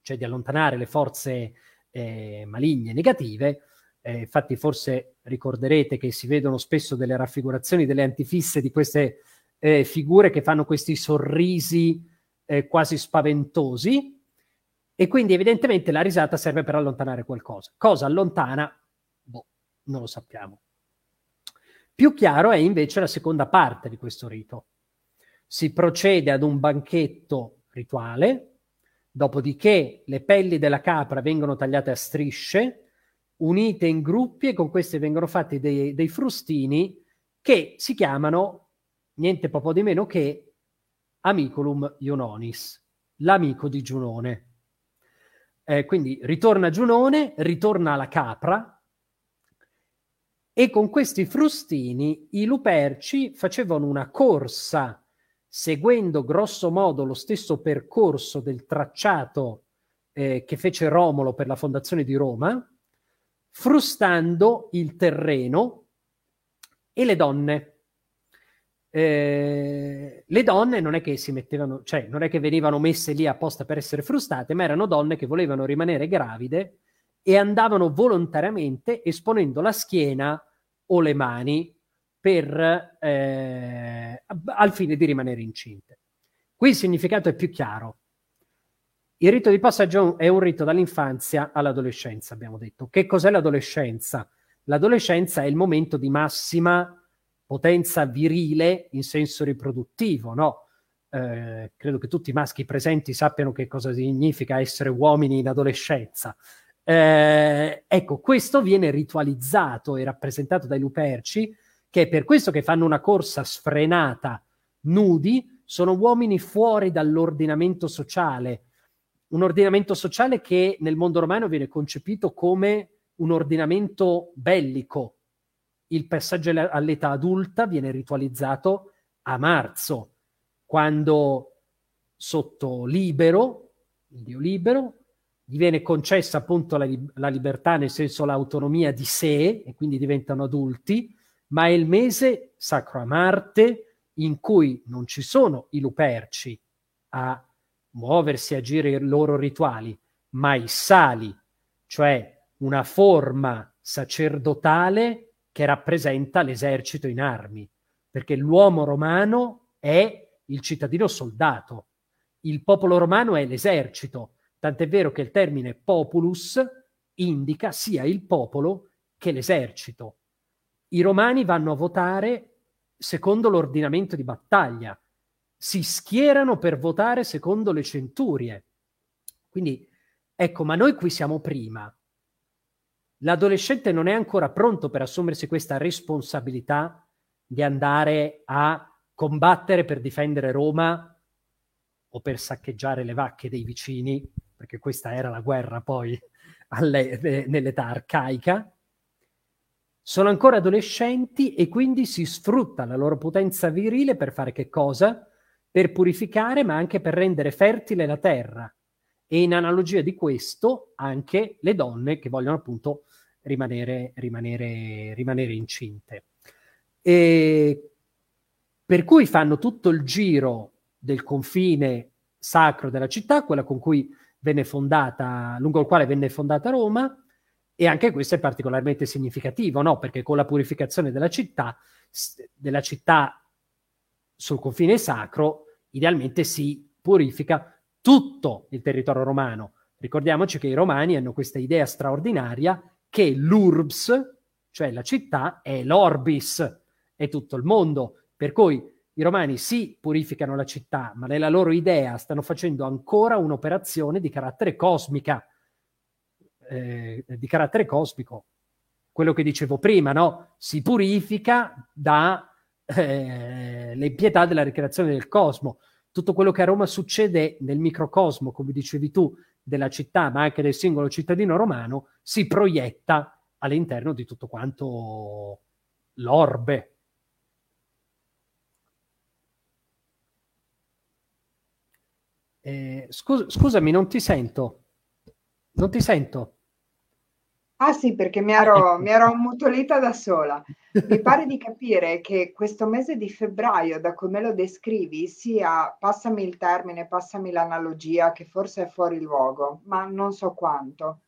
cioè di allontanare le forze eh, maligne negative. Eh, infatti, forse ricorderete che si vedono spesso delle raffigurazioni delle antifisse di queste eh, figure che fanno questi sorrisi eh, quasi spaventosi. E quindi, evidentemente, la risata serve per allontanare qualcosa. Cosa allontana? Non lo sappiamo. Più chiaro è invece la seconda parte di questo rito. Si procede ad un banchetto rituale, dopodiché le pelli della capra vengono tagliate a strisce, unite in gruppi e con queste vengono fatti dei, dei frustini che si chiamano niente poco di meno che Amiculum Iononis, l'amico di Giunone. Eh, quindi ritorna Giunone, ritorna la capra, e con questi frustini i luperci facevano una corsa seguendo grosso modo lo stesso percorso del tracciato eh, che fece Romolo per la fondazione di Roma, frustando il terreno e le donne. Eh, le donne non è che si mettevano, cioè non è che venivano messe lì apposta per essere frustate, ma erano donne che volevano rimanere gravide e andavano volontariamente esponendo la schiena o le mani per, eh, al fine di rimanere incinte. Qui il significato è più chiaro. Il rito di passaggio è un rito dall'infanzia all'adolescenza, abbiamo detto. Che cos'è l'adolescenza? L'adolescenza è il momento di massima potenza virile in senso riproduttivo, no? Eh, credo che tutti i maschi presenti sappiano che cosa significa essere uomini in adolescenza. Eh, ecco, questo viene ritualizzato e rappresentato dai luperci, che è per questo che fanno una corsa sfrenata nudi, sono uomini fuori dall'ordinamento sociale, un ordinamento sociale che nel mondo romano viene concepito come un ordinamento bellico. Il passaggio all'età adulta viene ritualizzato a marzo, quando sotto libero, il dio libero, gli viene concessa appunto la, la, libertà, nel senso l'autonomia di sé, e quindi diventano adulti, ma è il mese sacro a Marte in cui non ci sono i luperci a muoversi, agire i loro rituali, ma i sali, cioè una forma sacerdotale che rappresenta l'esercito in armi, perché l'uomo romano è il cittadino soldato, il popolo romano è l'esercito, tant'è vero che il termine populus indica sia il popolo che l'esercito. I romani vanno a votare secondo l'ordinamento di battaglia, si schierano per votare secondo le centurie. Quindi, ecco, ma noi qui siamo prima. L'adolescente non è ancora pronto per assumersi questa responsabilità di andare a combattere per difendere Roma o per saccheggiare le vacche dei vicini, perché questa era la guerra poi alle, nell'età arcaica. Sono ancora adolescenti e quindi si sfrutta la loro potenza virile per fare che cosa? per purificare ma anche per rendere fertile la terra. E in analogia di questo anche le donne che vogliono appunto rimanere, rimanere, rimanere incinte. E per cui fanno tutto il giro del confine sacro della città, quella con cui venne fondata, lungo il quale venne fondata Roma, e anche questo è particolarmente significativo, no? Perché con la purificazione della città, della città sul confine sacro, idealmente si purifica tutto il territorio romano. Ricordiamoci che i romani hanno questa idea straordinaria che l'urbs, cioè la città, è l'orbis, è tutto il mondo. Per cui i romani sì purificano la città, ma nella loro idea stanno facendo ancora un'operazione di carattere cosmica, eh, di carattere cosmico. Quello che dicevo prima, no? Si purifica da eh, le impietà della ricreazione del cosmo. Tutto quello che a Roma succede nel microcosmo, come dicevi tu, della città, ma anche del singolo cittadino romano, si proietta all'interno di tutto quanto l'orbe. Eh, scus- scusami, non ti sento. Non ti sento. Ah sì, perché mi ero, mi ero ammutolita da sola. Mi pare di capire che questo mese di febbraio, da come lo descrivi, sia, passami il termine, passami l'analogia, che forse è fuori luogo, ma non so quanto,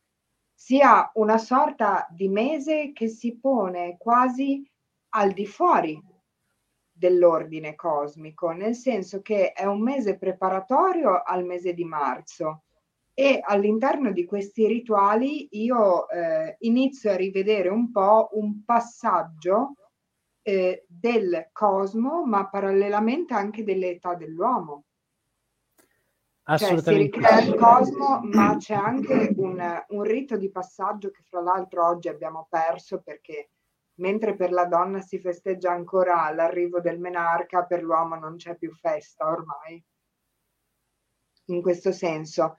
sia una sorta di mese che si pone quasi al di fuori dell'ordine cosmico, nel senso che è un mese preparatorio al mese di marzo e all'interno di questi rituali io eh, inizio a rivedere un po' un passaggio eh, del cosmo, ma parallelamente anche dell'età dell'uomo. Assolutamente. Cioè, si ricrea il cosmo, ma c'è anche un, un rito di passaggio che fra l'altro oggi abbiamo perso perché mentre per la donna si festeggia ancora l'arrivo del menarca, per l'uomo non c'è più festa ormai. In questo senso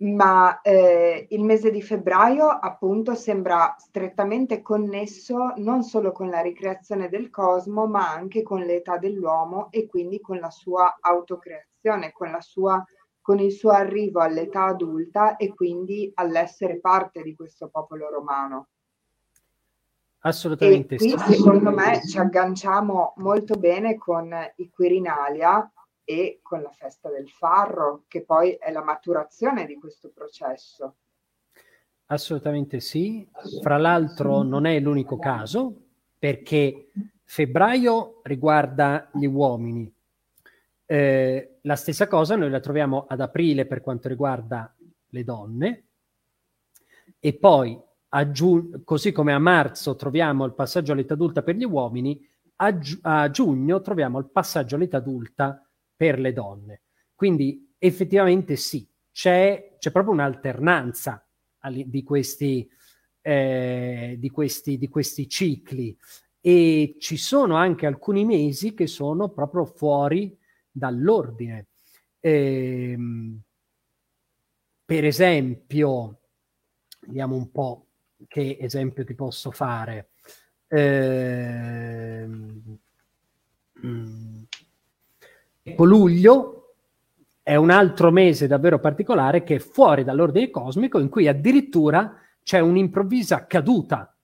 ma eh, il mese di febbraio appunto sembra strettamente connesso non solo con la ricreazione del cosmo, ma anche con l'età dell'uomo e quindi con la sua autocreazione, con, la sua, con il suo arrivo all'età adulta e quindi all'essere parte di questo popolo romano. Assolutamente. E qui secondo me ci agganciamo molto bene con i Quirinalia e con la festa del farro, che poi è la maturazione di questo processo. Assolutamente sì. Fra l'altro non è l'unico caso perché febbraio riguarda gli uomini. Eh, la stessa cosa noi la troviamo ad aprile per quanto riguarda le donne e poi a giu- così come a marzo troviamo il passaggio all'età adulta per gli uomini, a, gi- a giugno troviamo il passaggio all'età adulta per le donne. Quindi effettivamente sì, c'è, c'è proprio un'alternanza di questi, eh, di, questi, di questi cicli e ci sono anche alcuni mesi che sono proprio fuori dall'ordine. Eh, per esempio, vediamo un po' che esempio ti posso fare. Eh, ecco, luglio è un altro mese davvero particolare che è fuori dall'ordine cosmico, in cui addirittura c'è un'improvvisa caduta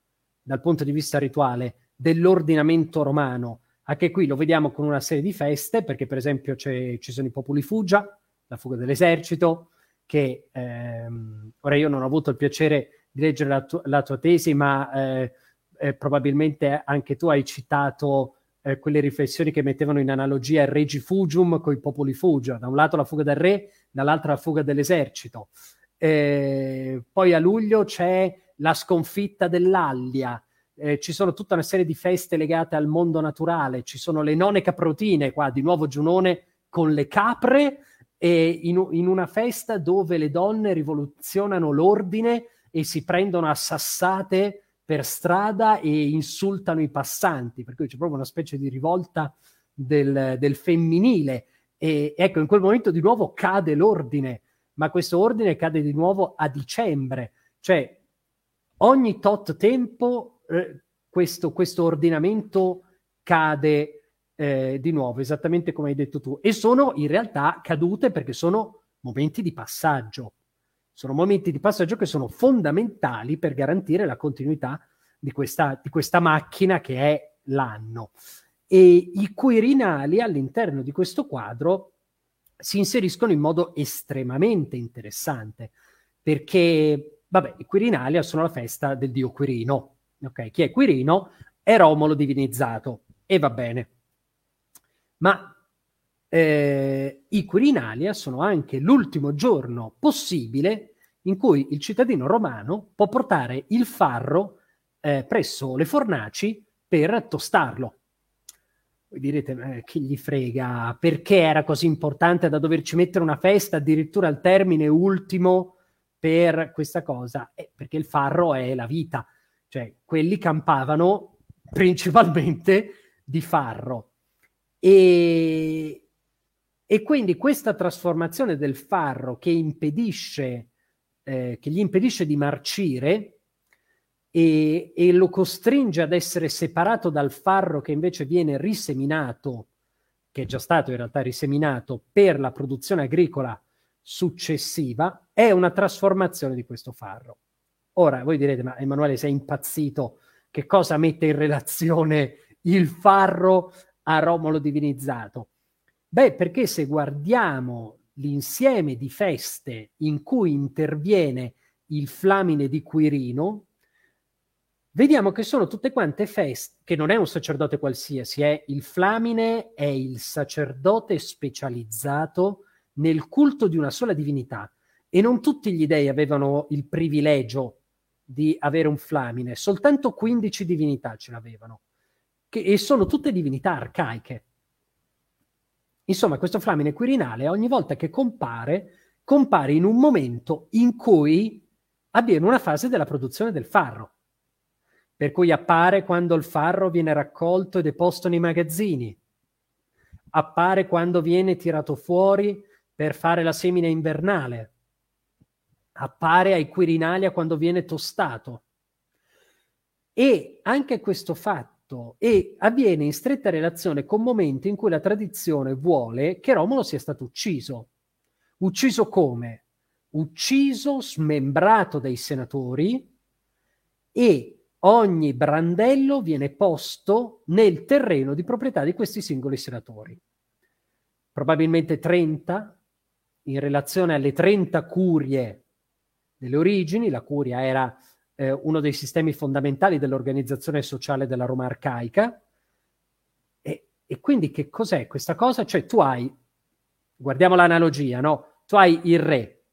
dal punto di vista rituale dell'ordinamento romano. Anche qui lo vediamo con una serie di feste, perché per esempio ci sono i popoli Fugia, la fuga dell'esercito, che ehm, ora io non ho avuto il piacere di leggere la, tu- la tua tesi, ma eh, eh, probabilmente anche tu hai citato eh, quelle riflessioni che mettevano in analogia il Regi Fugium con i popoli Fugia, da un lato la fuga del re, dall'altro la fuga dell'esercito. Eh, poi a luglio c'è la sconfitta dell'Allia, eh, ci sono tutta una serie di feste legate al mondo naturale, ci sono le none caprotine, qua di nuovo Giunone con le capre, e in, in una festa dove le donne rivoluzionano l'ordine e si prendono a sassate per strada e insultano i passanti, per cui c'è proprio una specie di rivolta del, del femminile. E ecco, in quel momento di nuovo cade l'ordine, ma questo ordine cade di nuovo a dicembre, cioè ogni tot tempo eh, questo, questo, ordinamento cade eh, di nuovo, esattamente come hai detto tu, e sono in realtà cadute perché sono momenti di passaggio. Sono momenti di passaggio che sono fondamentali per garantire la continuità di questa, di questa macchina che è l'anno. E i Quirinali all'interno di questo quadro si inseriscono in modo estremamente interessante, perché, vabbè, i Quirinalia sono la festa del dio Quirino. Ok, chi è Quirino? È Romolo divinizzato, e va bene. Ma eh, i Quirinalia sono anche l'ultimo giorno possibile in cui il cittadino romano può portare il farro eh, presso le fornaci per tostarlo. Voi direte, eh, chi gli frega, perché era così importante da doverci mettere una festa addirittura al termine ultimo per questa cosa? Eh, perché il farro è la vita, cioè quelli campavano principalmente di farro. E, e quindi questa trasformazione del farro che impedisce, eh, che gli impedisce di marcire e, e, lo costringe ad essere separato dal farro che invece viene riseminato, che è già stato in realtà riseminato per la produzione agricola successiva, è una trasformazione di questo farro. Ora voi direte, ma Emanuele sei impazzito, che cosa mette in relazione il farro a Romolo divinizzato? Beh, perché se guardiamo l'insieme di feste in cui interviene il flamine di Quirino, vediamo che sono tutte quante feste, che non è un sacerdote qualsiasi, è il flamine è il sacerdote specializzato nel culto di una sola divinità e non tutti gli dei avevano il privilegio di avere un flamine, soltanto 15 divinità ce l'avevano che, e sono tutte divinità arcaiche. Insomma, questo flamine quirinale ogni volta che compare, compare in un momento in cui avviene una fase della produzione del farro. Per cui appare quando il farro viene raccolto e deposto nei magazzini, appare quando viene tirato fuori per fare la semina invernale, appare ai Quirinalia quando viene tostato. E anche questo fatto fatto e avviene in stretta relazione con momenti in cui la tradizione vuole che Romolo sia stato ucciso. Ucciso come? Ucciso, smembrato dai senatori e ogni brandello viene posto nel terreno di proprietà di questi singoli senatori. Probabilmente 30 in relazione alle 30 curie delle origini, la curia era eh, uno dei sistemi fondamentali dell'organizzazione sociale della Roma arcaica. E, e quindi che cos'è questa cosa? Cioè tu hai, guardiamo l'analogia, no? Tu hai il re,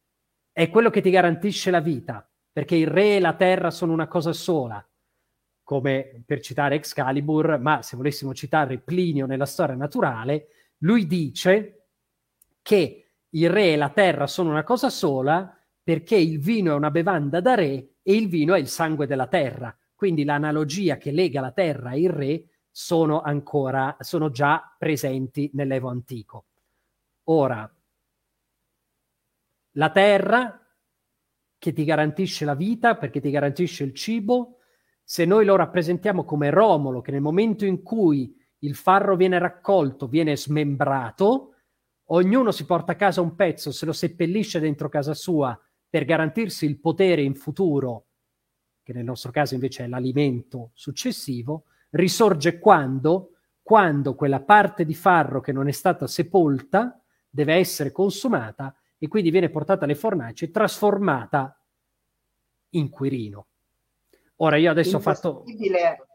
è quello che ti garantisce la vita, perché il re e la terra sono una cosa sola, come per citare Excalibur, ma se volessimo citare Plinio nella storia naturale, lui dice che il re e la terra sono una cosa sola perché il vino è una bevanda da re e il vino è il sangue della terra. Quindi l'analogia che lega la terra e il re sono ancora, sono già presenti nell'Evo antico. Ora, la terra che ti garantisce la vita perché ti garantisce il cibo, se noi lo rappresentiamo come Romolo che nel momento in cui il farro viene raccolto viene smembrato, ognuno si porta a casa un pezzo, se lo seppellisce dentro casa sua per garantirsi il potere in futuro, che nel nostro caso invece è l'alimento successivo, risorge quando, quando quella parte di farro che non è stata sepolta deve essere consumata e quindi viene portata alle fornaci e trasformata in Quirino. Ora io adesso ho fatto...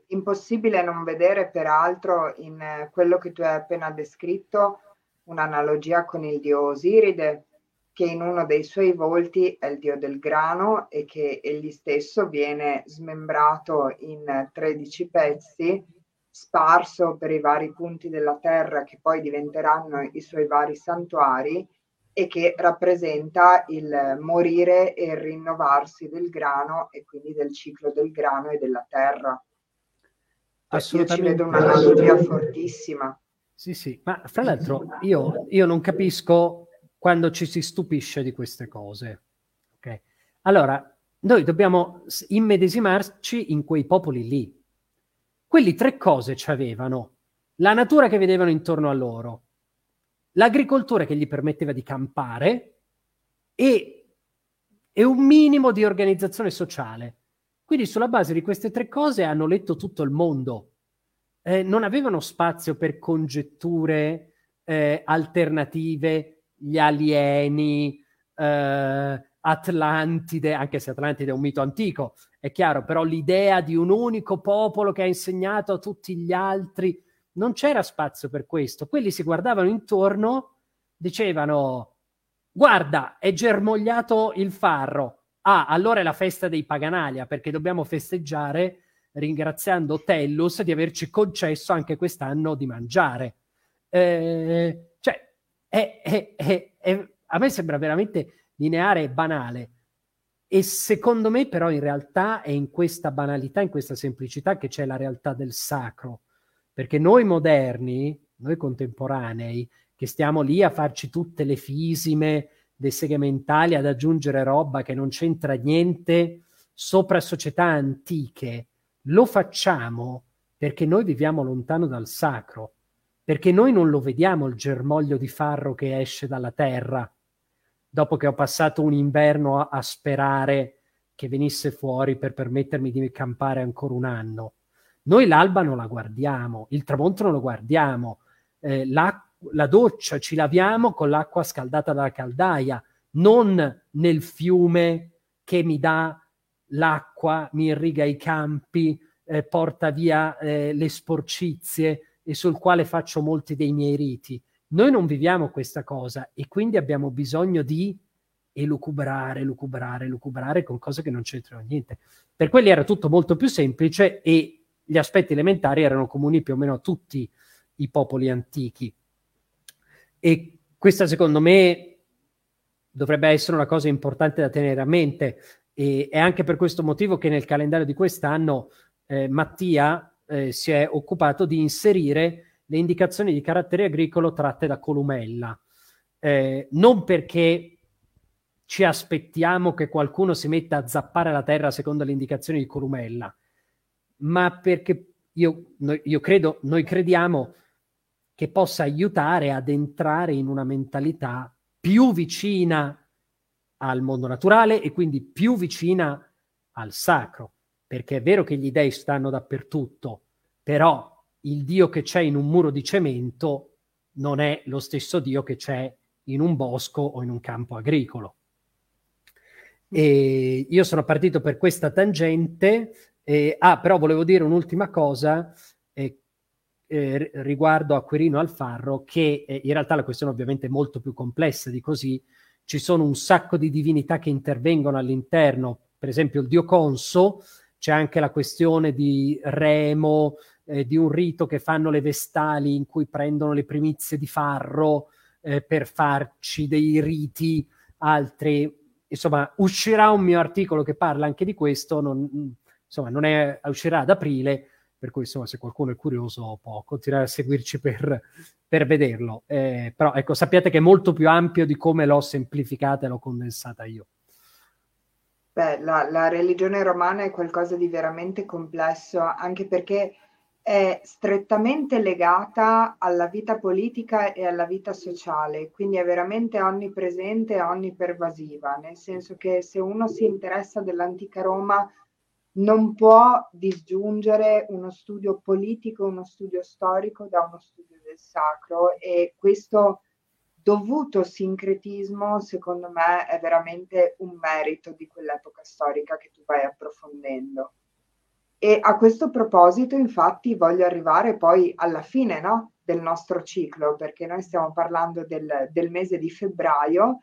Impossibile non vedere peraltro in quello che tu hai appena descritto un'analogia con il dio Osiride, che in uno dei suoi volti è il dio del grano e che egli stesso viene smembrato in 13 pezzi, sparso per i vari punti della terra che poi diventeranno i suoi vari santuari e che rappresenta il morire e il rinnovarsi del grano e quindi del ciclo del grano e della terra. Assolutamente. Io ci vedo un'analogia fortissima. Sì, sì, ma fra l'altro io, io non capisco quando ci si stupisce di queste cose. Okay? Allora, noi dobbiamo immedesimarci in quei popoli lì. Quelli tre cose ci avevano. La natura che vedevano intorno a loro, l'agricoltura che gli permetteva di campare e, e un minimo di organizzazione sociale. Quindi sulla base di queste tre cose hanno letto tutto il mondo. Eh, non avevano spazio per congetture eh, alternative gli alieni, eh, Atlantide, anche se Atlantide è un mito antico, è chiaro, però l'idea di un unico popolo che ha insegnato a tutti gli altri, non c'era spazio per questo. Quelli si guardavano intorno, dicevano, guarda, è germogliato il farro. Ah, allora è la festa dei Paganalia, perché dobbiamo festeggiare ringraziando Tellus di averci concesso anche quest'anno di mangiare. Eh, è, è, è, a me sembra veramente lineare e banale. E secondo me, però, in realtà è in questa banalità, in questa semplicità che c'è la realtà del sacro. Perché noi moderni, noi contemporanei, che stiamo lì a farci tutte le fisime dei segmentali, ad aggiungere roba che non c'entra niente sopra società antiche, lo facciamo perché noi viviamo lontano dal sacro perché noi non lo vediamo il germoglio di farro che esce dalla terra, dopo che ho passato un inverno a, a sperare che venisse fuori per permettermi di campare ancora un anno. Noi l'alba non la guardiamo, il tramonto non lo guardiamo, eh, la, la doccia ci laviamo con l'acqua scaldata dalla caldaia, non nel fiume che mi dà l'acqua, mi irriga i campi, eh, porta via eh, le sporcizie, e sul quale faccio molti dei miei riti. Noi non viviamo questa cosa e quindi abbiamo bisogno di elucubrare, lucubrare, lucubrare con cose che non c'entrano niente. Per quelli era tutto molto più semplice e gli aspetti elementari erano comuni più o meno a tutti i popoli antichi. E questa secondo me dovrebbe essere una cosa importante da tenere a mente e è anche per questo motivo che nel calendario di quest'anno eh, Mattia eh, si è occupato di inserire le indicazioni di carattere agricolo tratte da Columella. Eh, non perché ci aspettiamo che qualcuno si metta a zappare la terra secondo le indicazioni di Columella, ma perché io, noi, io credo, noi crediamo che possa aiutare ad entrare in una mentalità più vicina al mondo naturale e quindi più vicina al sacro perché è vero che gli dei stanno dappertutto, però il Dio che c'è in un muro di cemento non è lo stesso Dio che c'è in un bosco o in un campo agricolo. E io sono partito per questa tangente. Eh, ah, però volevo dire un'ultima cosa eh, eh, riguardo a Quirino Alfarro, che eh, in realtà la questione ovviamente è molto più complessa di così. Ci sono un sacco di divinità che intervengono all'interno, per esempio il dio Conso, c'è anche la questione di Remo, eh, di un rito che fanno le vestali in cui prendono le primizie di farro eh, per farci dei riti altri. Insomma, uscirà un mio articolo che parla anche di questo, non, insomma, non è, uscirà ad aprile, per cui insomma, se qualcuno è curioso può continuare a seguirci per, per vederlo. Eh, però ecco, sappiate che è molto più ampio di come l'ho semplificata e l'ho condensata io. Beh, la, la religione romana è qualcosa di veramente complesso, anche perché è strettamente legata alla vita politica e alla vita sociale, quindi è veramente onnipresente e onnipervasiva, nel senso che se uno si interessa dell'antica Roma non può disgiungere uno studio politico, uno studio storico da uno studio del sacro e questo dovuto sincretismo, secondo me, è veramente un merito di quell'epoca storica che tu vai approfondendo. E a questo proposito, infatti, voglio arrivare poi alla fine no, del nostro ciclo, perché noi stiamo parlando del, del mese di febbraio,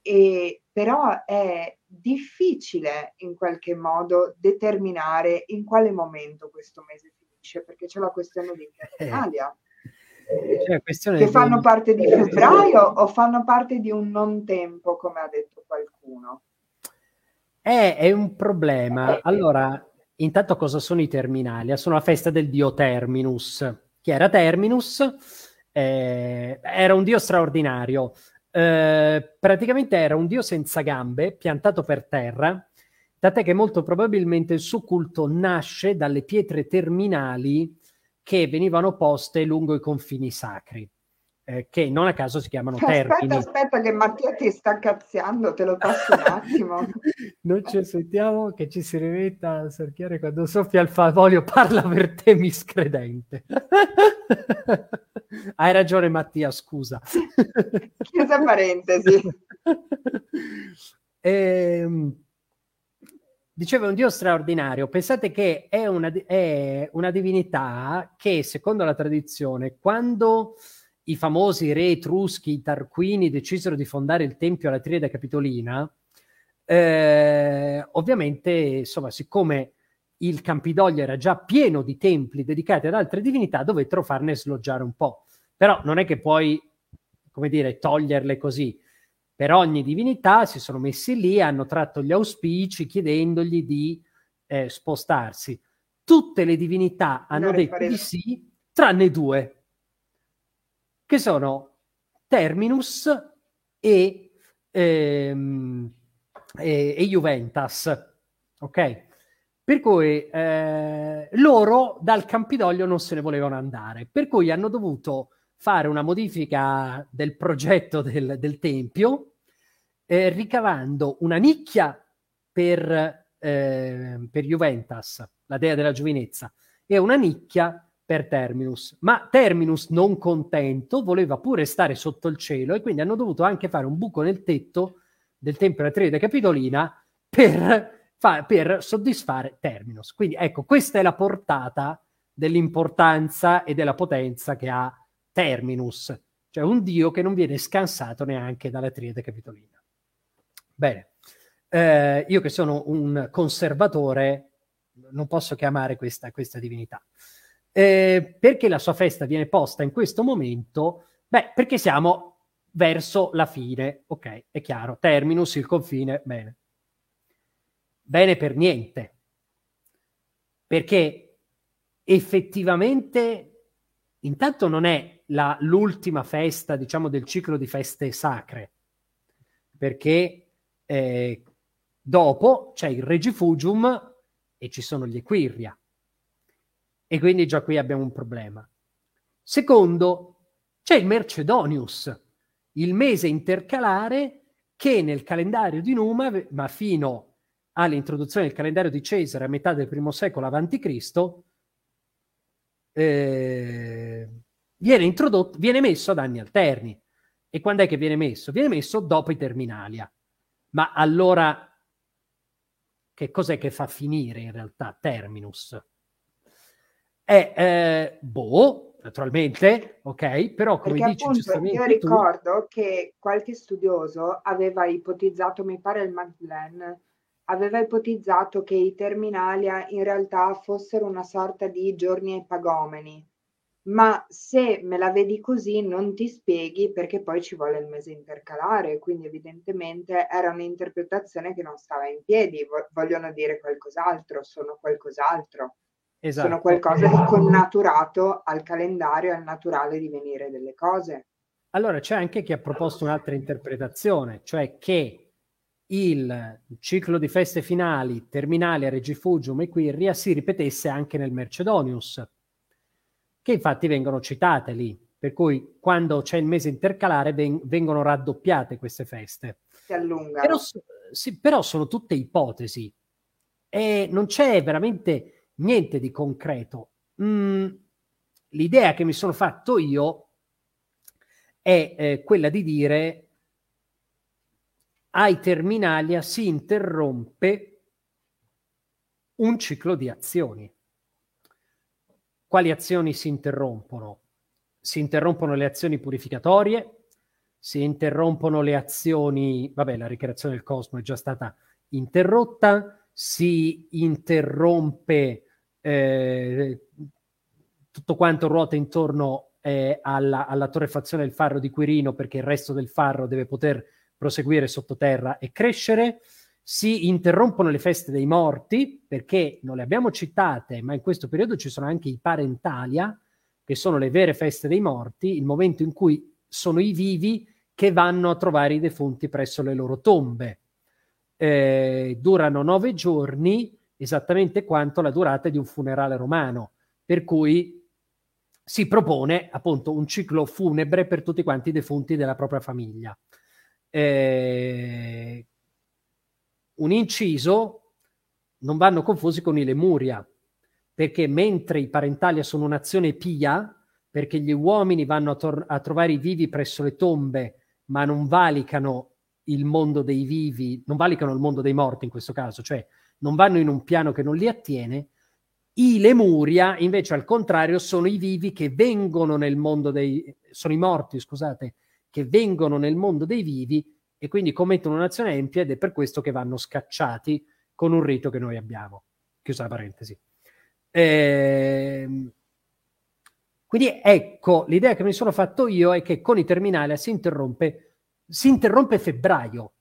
e, però è difficile in qualche modo determinare in quale momento questo mese finisce, perché c'è la questione di Italia. Eh cioè, che fanno di... parte di febbraio o fanno parte di un non tempo, come ha detto qualcuno? È, è un problema. Allora, intanto cosa sono i terminali? Sono la festa del dio Terminus. Chi era Terminus? Eh, era un dio straordinario. Eh, praticamente era un dio senza gambe, piantato per terra, tant'è che molto probabilmente il suo culto nasce dalle pietre terminali che venivano poste lungo i confini sacri, eh, che non a caso si chiamano aspetta, termini. Aspetta, aspetta, che Mattia ti sta cazziando, te lo passo un attimo. non ci aspettiamo che ci si rimetta a cerchiare quando Sofia Alfavolio parla per te miscredente. Hai ragione Mattia, scusa. Chiusa parentesi. ehm Dicevo, è un dio straordinario. Pensate che è una, è una, divinità che, secondo la tradizione, quando i famosi re etruschi, i Tarquini, decisero di fondare il tempio alla Triade Capitolina, eh, ovviamente, insomma, siccome il Campidoglio era già pieno di templi dedicati ad altre divinità, dovettero farne sloggiare un po'. Però non è che puoi, come dire, toglierle così per ogni divinità si sono messi lì, hanno tratto gli auspici chiedendogli di eh, spostarsi. Tutte le divinità hanno non detto di sì, tranne due, che sono Terminus e, ehm, e, e Juventus. Ok? Per cui eh, loro dal Campidoglio non se ne volevano andare, per cui hanno dovuto fare una modifica del progetto del, del tempio, eh, ricavando una nicchia per, eh, per Juventus, la dea della giovinezza, e una nicchia per Terminus. Ma Terminus, non contento, voleva pure stare sotto il cielo e quindi hanno dovuto anche fare un buco nel tetto del Tempio della Trade Capitolina per, fa- per soddisfare Terminus. Quindi ecco, questa è la portata dell'importanza e della potenza che ha terminus, cioè un dio che non viene scansato neanche dalla triade capitolina. Bene, eh, io che sono un conservatore non posso chiamare questa, questa divinità. Eh, perché la sua festa viene posta in questo momento? Beh, perché siamo verso la fine, ok, è chiaro, terminus, il confine, bene. Bene per niente, perché effettivamente intanto non è la, l'ultima festa, diciamo, del ciclo di feste sacre, perché eh, dopo c'è il Regifugium e ci sono gli Equirria. E quindi già qui abbiamo un problema. Secondo, c'è il Mercedonius, il mese intercalare che nel calendario di Numa, ma fino all'introduzione del calendario di Cesare a metà del primo secolo a.C., eh, viene introdotto, viene messo ad anni alterni. E quando è che viene messo? Viene messo dopo i Terminalia. Ma allora che cos'è che fa finire in realtà terminus? È eh, boh, naturalmente, ok, però come Perché dici appunto giustamente io tu, ricordo che qualche studioso aveva ipotizzato, mi pare il McLean, aveva ipotizzato che i terminalia in realtà fossero una sorta di giorni epagomeni, ma se me la vedi così non ti spieghi perché poi ci vuole il mese intercalare, quindi evidentemente era un'interpretazione che non stava in piedi, vo- vogliono dire qualcos'altro, sono qualcos'altro, esatto, sono qualcosa di connaturato al calendario, al naturale divenire delle cose. Allora c'è anche chi ha proposto un'altra interpretazione, cioè che il ciclo di feste finali terminali a Regifugium e Quirria si ripetesse anche nel Mercedonius, che infatti vengono citate lì, per cui quando c'è il mese intercalare ven- vengono raddoppiate queste feste. Si allunga. Però, sì, però sono tutte ipotesi e non c'è veramente niente di concreto. Mm, l'idea che mi sono fatto io è eh, quella di dire ai terminalia si interrompe un ciclo di azioni. Quali azioni si interrompono? Si interrompono le azioni purificatorie, si interrompono le azioni, vabbè, la ricreazione del cosmo è già stata interrotta, si interrompe eh, tutto quanto ruota intorno eh, alla, alla torrefazione del farro di Quirino perché il resto del farro deve poter proseguire sottoterra e crescere. Si interrompono le feste dei morti perché non le abbiamo citate, ma in questo periodo ci sono anche i parentalia, che sono le vere feste dei morti, il momento in cui sono i vivi che vanno a trovare i defunti presso le loro tombe. Eh, durano nove giorni, esattamente quanto la durata di un funerale romano, per cui si propone appunto un ciclo funebre per tutti quanti i defunti della propria famiglia eh, un inciso non vanno confusi con i Lemuria, perché mentre i Parentalia sono un'azione pia, perché gli uomini vanno a, tor- a trovare i vivi presso le tombe, ma non valicano il mondo dei vivi, non valicano il mondo dei morti in questo caso, cioè non vanno in un piano che non li attiene, i Lemuria invece al contrario sono i vivi che vengono nel mondo dei, sono i morti, scusate, che vengono nel mondo dei vivi e quindi commettono un'azione empia ed è per questo che vanno scacciati con un rito che noi abbiamo. Chiusa la parentesi. Ehm, quindi ecco, l'idea che mi sono fatto io è che con i terminali si interrompe, si interrompe febbraio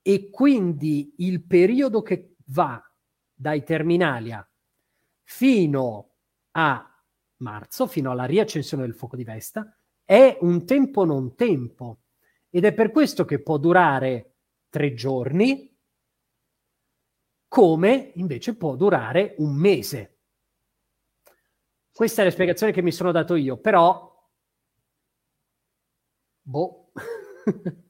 e quindi il periodo che va dai terminalia fino a marzo, fino alla riaccensione del fuoco di Vesta, è un tempo non tempo ed è per questo che può durare tre giorni come invece può durare un mese. Questa è la spiegazione che mi sono dato io, però boh.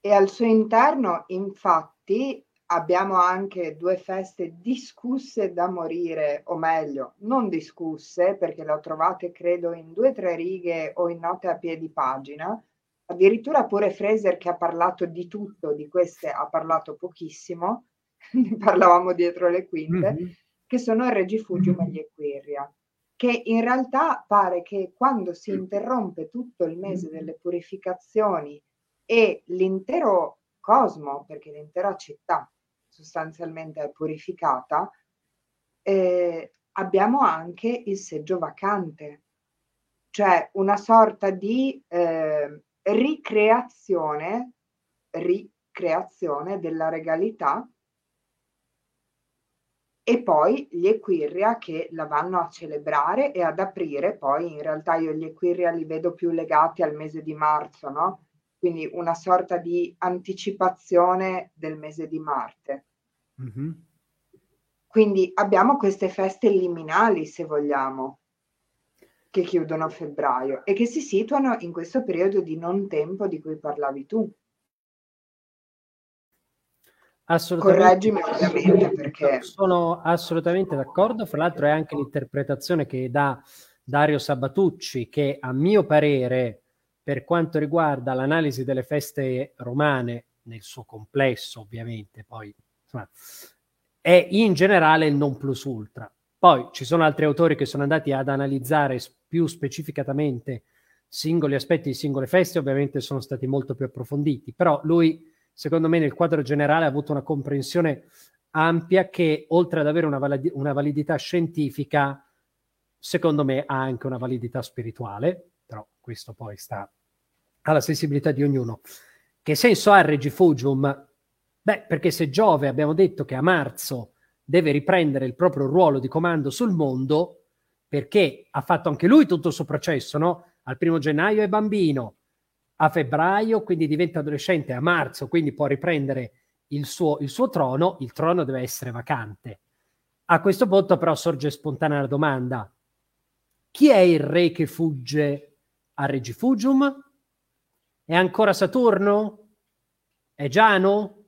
e al suo interno, infatti, abbiamo anche due feste discusse da morire, o meglio, non discusse perché le ho trovate credo in due o tre righe o in note a piedi pagina. Addirittura pure Fraser che ha parlato di tutto, di queste ha parlato pochissimo, ne parlavamo dietro le quinte, mm-hmm. che sono il Regifugium e gli Equiria, che in realtà pare che quando si interrompe tutto il mese delle purificazioni e l'intero cosmo, perché l'intera città sostanzialmente è purificata, eh, abbiamo anche il seggio vacante, cioè una sorta di eh, ricreazione, ricreazione della regalità e poi gli Equirria che la vanno a celebrare e ad aprire, poi in realtà io gli Equirria li vedo più legati al mese di marzo, no? quindi una sorta di anticipazione del mese di Marte. Mm-hmm. Quindi abbiamo queste feste liminali, se vogliamo, che chiudono a febbraio e che si situano in questo periodo di non tempo di cui parlavi tu. Assolutamente. Correggimi ovviamente perché... Sono assolutamente d'accordo, fra l'altro è anche l'interpretazione che dà Dario Sabatucci che a mio parere per quanto riguarda l'analisi delle feste romane nel suo complesso ovviamente, poi insomma, è in generale il non plus ultra. Poi ci sono altri autori che sono andati ad analizzare più specificatamente singoli aspetti di singole feste, ovviamente sono stati molto più approfonditi, però lui, secondo me, nel quadro generale ha avuto una comprensione ampia che, oltre ad avere una, valid- una validità scientifica, secondo me ha anche una validità spirituale, però questo poi sta alla sensibilità di ognuno. Che senso ha il Regifugium? Beh, perché se Giove abbiamo detto che a marzo deve riprendere il proprio ruolo di comando sul mondo, perché ha fatto anche lui tutto il suo processo, no? Al primo gennaio è bambino, a febbraio quindi diventa adolescente, a marzo quindi può riprendere il suo, il suo trono, il trono deve essere vacante. A questo punto però sorge spontanea la domanda, chi è il re che fugge a Regifugium? È ancora Saturno? È Giano?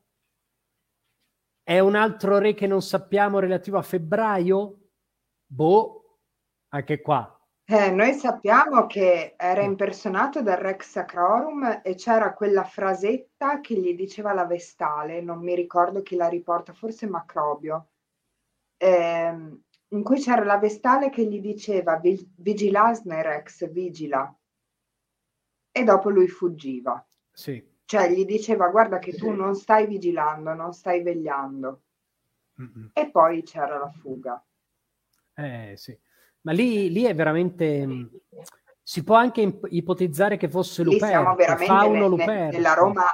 È un altro re che non sappiamo relativo a febbraio? Boh, anche qua. Eh, noi sappiamo che era impersonato dal Rex Sacrorum e c'era quella frasetta che gli diceva la Vestale, non mi ricordo chi la riporta, forse Macrobio, eh, in cui c'era la Vestale che gli diceva vigilasne Rex, vigila, e dopo lui fuggiva. Sì. Cioè gli diceva guarda che tu non stai vigilando, non stai vegliando. Mm-mm. E poi c'era la fuga. Eh sì, ma lì, lì è veramente... Mm, si può anche ipotizzare che fosse lì siamo veramente ne, ne, nella, Roma,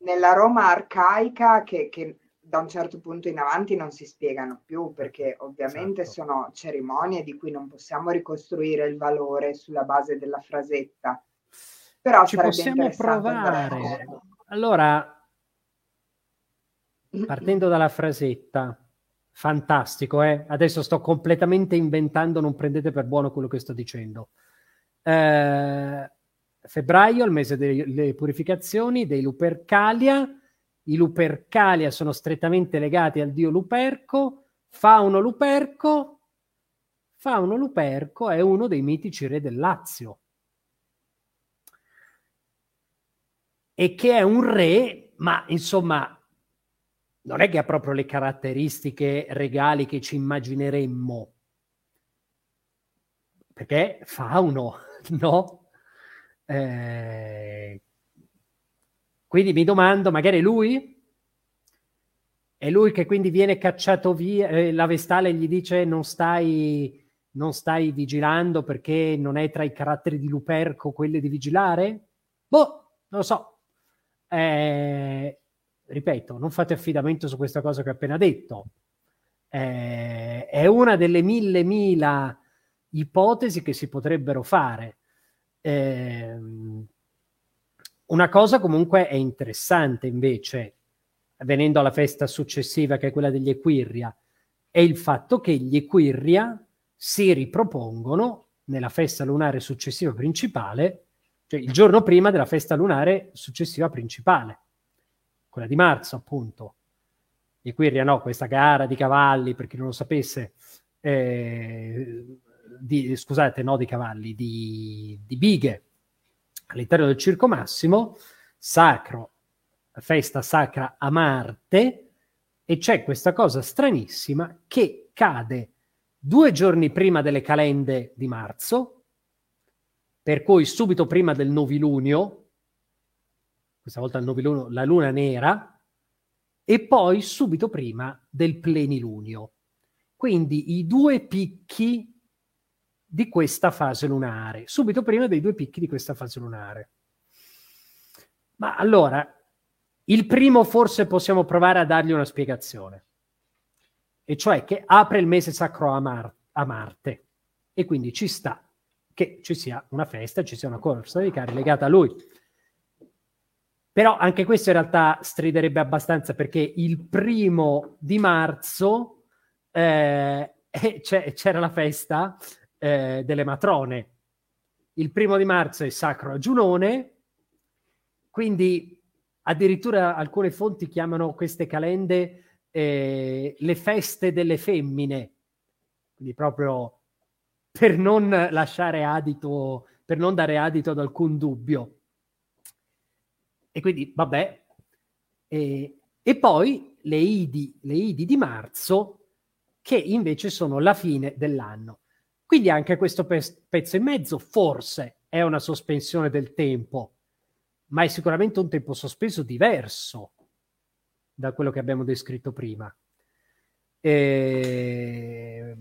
nella Roma arcaica che, che, da un certo punto in avanti non si spiegano più perché ovviamente esatto. sono cerimonie di cui non possiamo ricostruire il valore sulla base della frasetta però ci possiamo provare. Allora, partendo dalla frasetta, fantastico, eh? Adesso sto completamente inventando, non prendete per buono quello che sto dicendo. Eh, febbraio, il mese delle purificazioni, dei Lupercalia. I Lupercalia sono strettamente legati al dio Luperco. Fauno Luperco. Fauno Luperco è uno dei mitici re del Lazio e che è un re, ma insomma non è che ha proprio le caratteristiche regali che ci immagineremmo, perché fauno, no? Eh, quindi mi domando, magari lui? È lui che quindi viene cacciato via, eh, la Vestale gli dice non stai, non stai vigilando perché non è tra i caratteri di Luperco quelli di vigilare? Boh, non lo so, eh, ripeto, non fate affidamento su questa cosa che ho appena detto. Eh, è una delle mille mila ipotesi che si potrebbero fare. Eh, una cosa comunque è interessante invece, venendo alla festa successiva che è quella degli Equirria, è il fatto che gli Equirria si ripropongono nella festa lunare successiva principale cioè il giorno prima della festa lunare successiva principale, quella di marzo appunto. E qui no, questa gara di cavalli, per chi non lo sapesse, eh, di, scusate, no di cavalli, di, di bighe all'interno del Circo Massimo, sacro, festa sacra a Marte, e c'è questa cosa stranissima che cade due giorni prima delle calende di marzo, per cui subito prima del novilunio, questa volta il novilunio, la luna nera, e poi subito prima del plenilunio. Quindi i due picchi di questa fase lunare, subito prima dei due picchi di questa fase lunare. Ma allora, il primo forse possiamo provare a dargli una spiegazione, e cioè che apre il mese sacro a, Mar- a Marte, e quindi ci sta che ci sia una festa, ci sia una corsa di carri legata a lui. Però anche questo in realtà striderebbe abbastanza perché il primo di marzo eh, c'era la festa eh, delle matrone. Il primo di marzo è sacro a Giunone, quindi addirittura alcune fonti chiamano queste calende eh, le feste delle femmine, quindi proprio per non lasciare adito, per non dare adito ad alcun dubbio. E quindi, vabbè. E, e poi le Idi, le Idi di marzo, che invece sono la fine dell'anno. Quindi anche questo pe- pezzo e mezzo forse è una sospensione del tempo, ma è sicuramente un tempo sospeso diverso da quello che abbiamo descritto prima. E...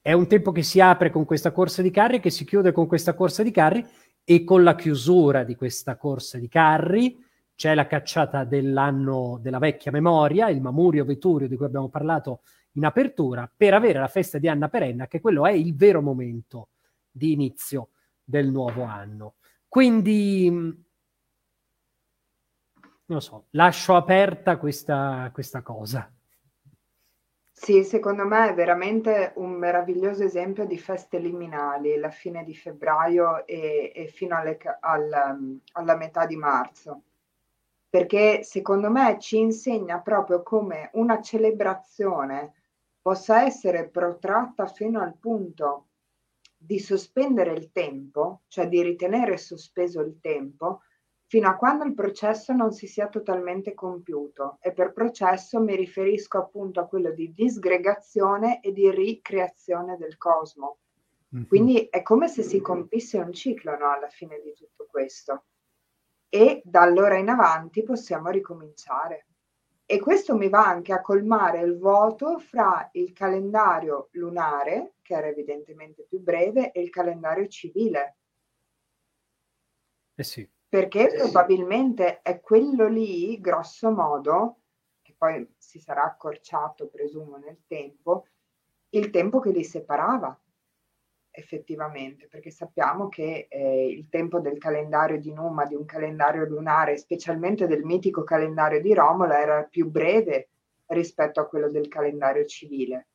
È un tempo che si apre con questa corsa di carri, che si chiude con questa corsa di carri e con la chiusura di questa corsa di carri c'è la cacciata dell'anno della vecchia memoria, il Mamurio Veturio di cui abbiamo parlato in apertura, per avere la festa di Anna Perenna, che quello è il vero momento di inizio del nuovo anno. Quindi, non so, lascio aperta questa, questa cosa. Sì, secondo me è veramente un meraviglioso esempio di feste liminali, la fine di febbraio e, e fino alle, al, alla metà di marzo, perché secondo me ci insegna proprio come una celebrazione possa essere protratta fino al punto di sospendere il tempo, cioè di ritenere sospeso il tempo, fino a quando il processo non si sia totalmente compiuto e per processo mi riferisco appunto a quello di disgregazione e di ricreazione del cosmo. Mm-hmm. Quindi è come se si compisse un ciclo no, alla fine di tutto questo e da allora in avanti possiamo ricominciare. E questo mi va anche a colmare il vuoto fra il calendario lunare, che era evidentemente più breve, e il calendario civile. Eh sì perché probabilmente è quello lì, grosso modo, che poi si sarà accorciato, presumo, nel tempo, il tempo che li separava effettivamente, perché sappiamo che eh, il tempo del calendario di Numa, di un calendario lunare, specialmente del mitico calendario di Romola, era più breve rispetto a quello del calendario civile.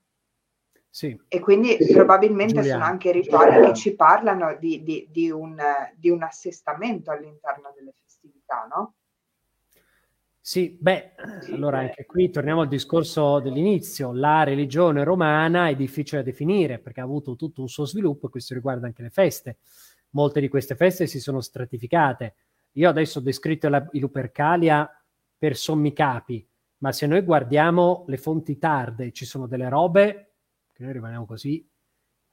Sì. E quindi sì. probabilmente Giuliano. sono anche rituali che ci parlano di, di, di, un, di, un, assestamento all'interno delle festività, no? Sì, beh, sì, allora beh. anche qui torniamo al discorso dell'inizio. La religione romana è difficile da definire perché ha avuto tutto un suo sviluppo e questo riguarda anche le feste. Molte di queste feste si sono stratificate. Io adesso ho descritto la, i Lupercalia per sommi capi, ma se noi guardiamo le fonti tarde, ci sono delle robe noi rimaniamo così,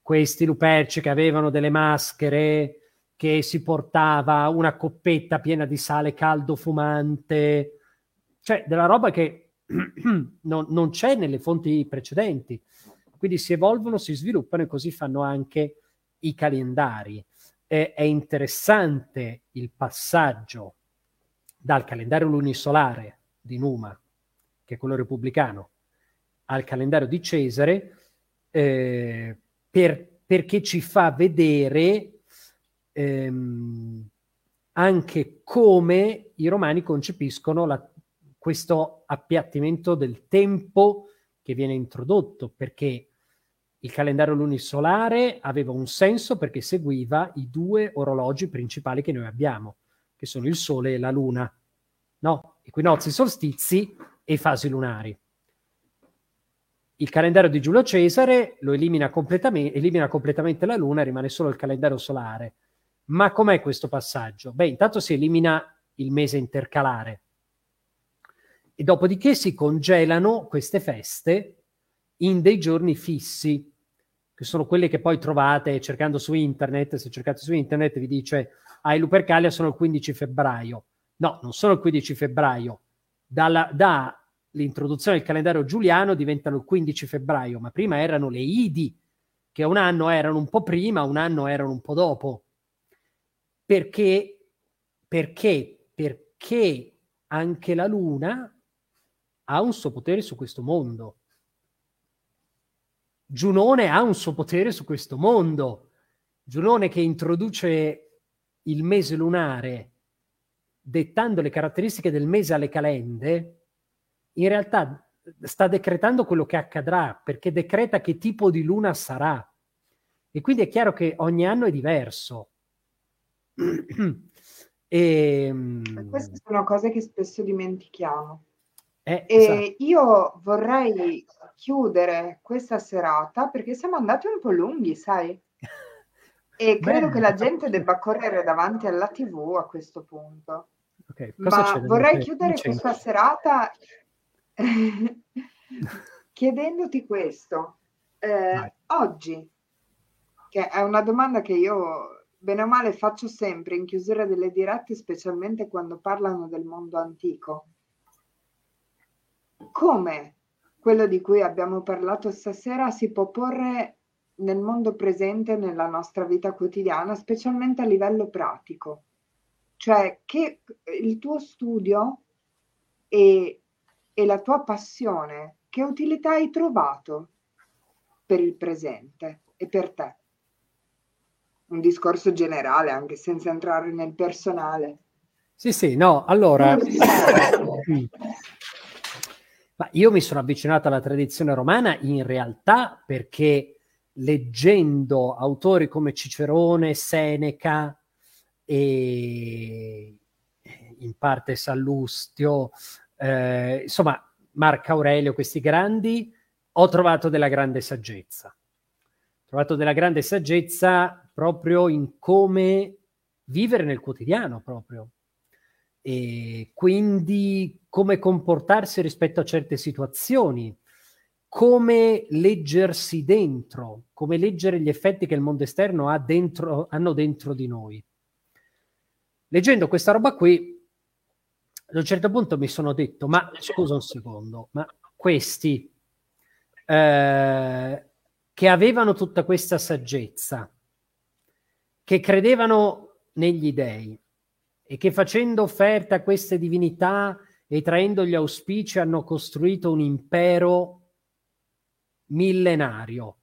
questi luperci che avevano delle maschere, che si portava una coppetta piena di sale caldo fumante, cioè della roba che non, non c'è nelle fonti precedenti. Quindi si evolvono, si sviluppano e così fanno anche i calendari. è interessante il passaggio dal calendario lunisolare di Numa, che è quello repubblicano, al calendario di Cesare, eh, per, perché ci fa vedere ehm, anche come i romani concepiscono la, questo appiattimento del tempo che viene introdotto, perché il calendario lunisolare aveva un senso perché seguiva i due orologi principali che noi abbiamo, che sono il Sole e la Luna, no? Equinozi, solstizi e fasi lunari il calendario di Giulio Cesare lo elimina completamente, elimina completamente la Luna, rimane solo il calendario solare. Ma com'è questo passaggio? Beh, intanto si elimina il mese intercalare e dopodiché si congelano queste feste in dei giorni fissi, che sono quelle che poi trovate cercando su internet. Se cercate su internet vi dice, ah, i Lupercalia sono il 15 febbraio. No, non sono il 15 febbraio. Dalla, da l'introduzione del calendario giuliano diventano il 15 febbraio, ma prima erano le Idi, che un anno erano un po' prima, un anno erano un po' dopo. Perché? Perché? Perché anche la Luna ha un suo potere su questo mondo. Giunone ha un suo potere su questo mondo. Giunone che introduce il mese lunare dettando le caratteristiche del mese alle calende, in realtà sta decretando quello che accadrà, perché decreta che tipo di luna sarà. E quindi è chiaro che ogni anno è diverso. e, ehm, Queste sono cose che spesso dimentichiamo. Eh, e esatto. io vorrei chiudere questa serata perché siamo andati un po' lunghi, sai? E credo Beh, che la gente debba correre davanti alla TV a questo punto. Okay, Ma vorrei chiudere questa serata chiedendoti questo. Eh, oggi, che è una domanda che io bene o male faccio sempre in chiusura delle dirette, specialmente quando parlano del mondo antico. Come quello di cui abbiamo parlato stasera si può porre nel mondo presente, nella nostra vita quotidiana, specialmente a livello pratico? Cioè che il tuo studio e, e la tua passione, che utilità hai trovato per il presente e per te? Un discorso generale, anche senza entrare nel personale. Sì, sì, no, allora... Mm. Ma io mi sono avvicinato alla tradizione romana in realtà perché leggendo autori come Cicerone, Seneca e in parte Sallustio, eh, insomma Marco Aurelio, questi grandi, ho trovato della grande saggezza. Ho trovato della grande saggezza proprio in come vivere nel quotidiano proprio. E quindi come comportarsi rispetto a certe situazioni, come leggersi dentro, come leggere gli effetti che il mondo esterno ha dentro, hanno dentro di noi. Leggendo questa roba qui, ad un certo punto mi sono detto, ma scusa un secondo, ma questi eh, che avevano tutta questa saggezza, che credevano negli dei e che facendo offerta a queste divinità e traendo gli auspici hanno costruito un impero millenario,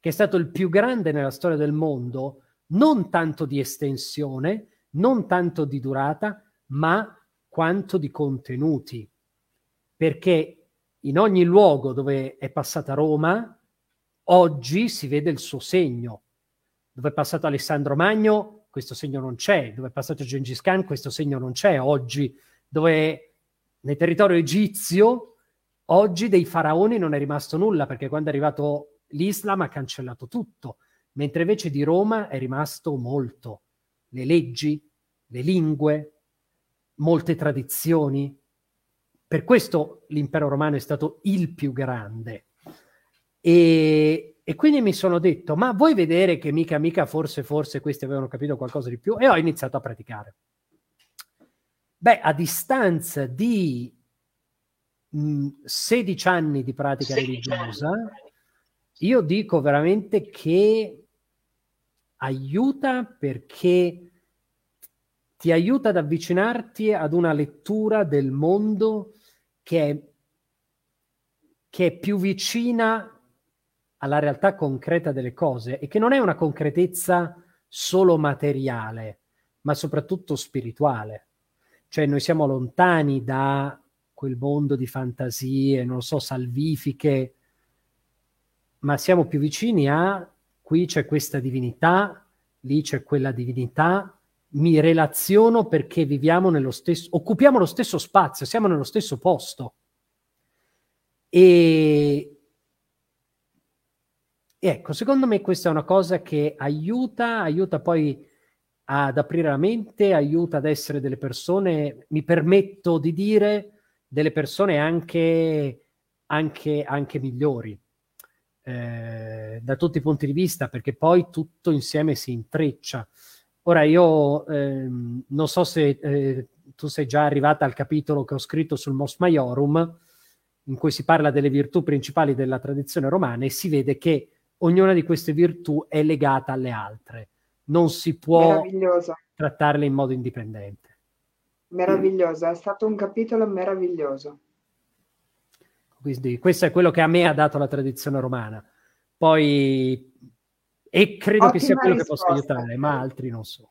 che è stato il più grande nella storia del mondo, non tanto di estensione, non tanto di durata, ma quanto di contenuti, perché in ogni luogo dove è passata Roma, oggi si vede il suo segno. Dove è passato Alessandro Magno, questo segno non c'è. Dove è passato Gengis Khan, questo segno non c'è oggi. Dove nel territorio egizio, oggi dei faraoni non è rimasto nulla, perché quando è arrivato l'Islam ha cancellato tutto, mentre invece di Roma è rimasto molto. Le leggi, le lingue, molte tradizioni. Per questo l'impero romano è stato il più grande. E, e quindi mi sono detto, ma vuoi vedere che mica, mica, forse, forse questi avevano capito qualcosa di più? E ho iniziato a praticare. Beh, a distanza di mh, 16 anni di pratica religiosa, io dico veramente che aiuta perché ti aiuta ad avvicinarti ad una lettura del mondo che è, che è più vicina alla realtà concreta delle cose e che non è una concretezza solo materiale, ma soprattutto spirituale. Cioè noi siamo lontani da quel mondo di fantasie, non so, salvifiche, ma siamo più vicini a qui c'è questa divinità, lì c'è quella divinità, mi relaziono perché viviamo nello stesso, occupiamo lo stesso spazio, siamo nello stesso posto. E, ecco, secondo me questa è una cosa che aiuta, aiuta poi ad aprire la mente, aiuta ad essere delle persone, mi permetto di dire, delle persone anche, anche, anche migliori. Eh, da tutti i punti di vista, perché poi tutto insieme si intreccia. Ora io ehm, non so se eh, tu sei già arrivata al capitolo che ho scritto sul Mos Maiorum, in cui si parla delle virtù principali della tradizione romana e si vede che ognuna di queste virtù è legata alle altre. Non si può trattarle in modo indipendente. Meraviglioso, è stato un capitolo meraviglioso. Quindi questo è quello che a me ha dato la tradizione romana. Poi e credo Ottima che sia quello risposta. che possa aiutare, ma altri non so.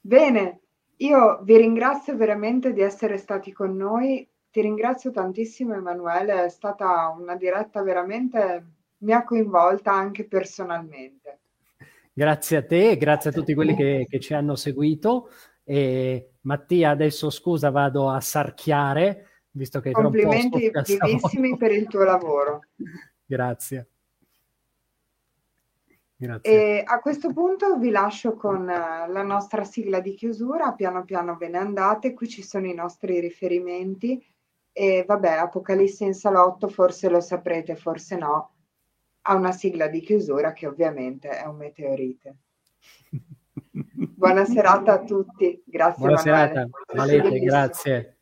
Bene, io vi ringrazio veramente di essere stati con noi. Ti ringrazio tantissimo Emanuele, è stata una diretta veramente, mi ha coinvolta anche personalmente. Grazie a te e grazie a tutti quelli che, che ci hanno seguito. E Mattia, adesso scusa, vado a sarchiare, visto che Complimenti vivissimi per il tuo lavoro. Grazie. E a questo punto vi lascio con eh, la nostra sigla di chiusura, piano piano ve ne andate, qui ci sono i nostri riferimenti. E vabbè, Apocalisse in salotto, forse lo saprete, forse no, ha una sigla di chiusura che ovviamente è un meteorite. Buona serata a tutti, grazie Buona serata, Malete, grazie.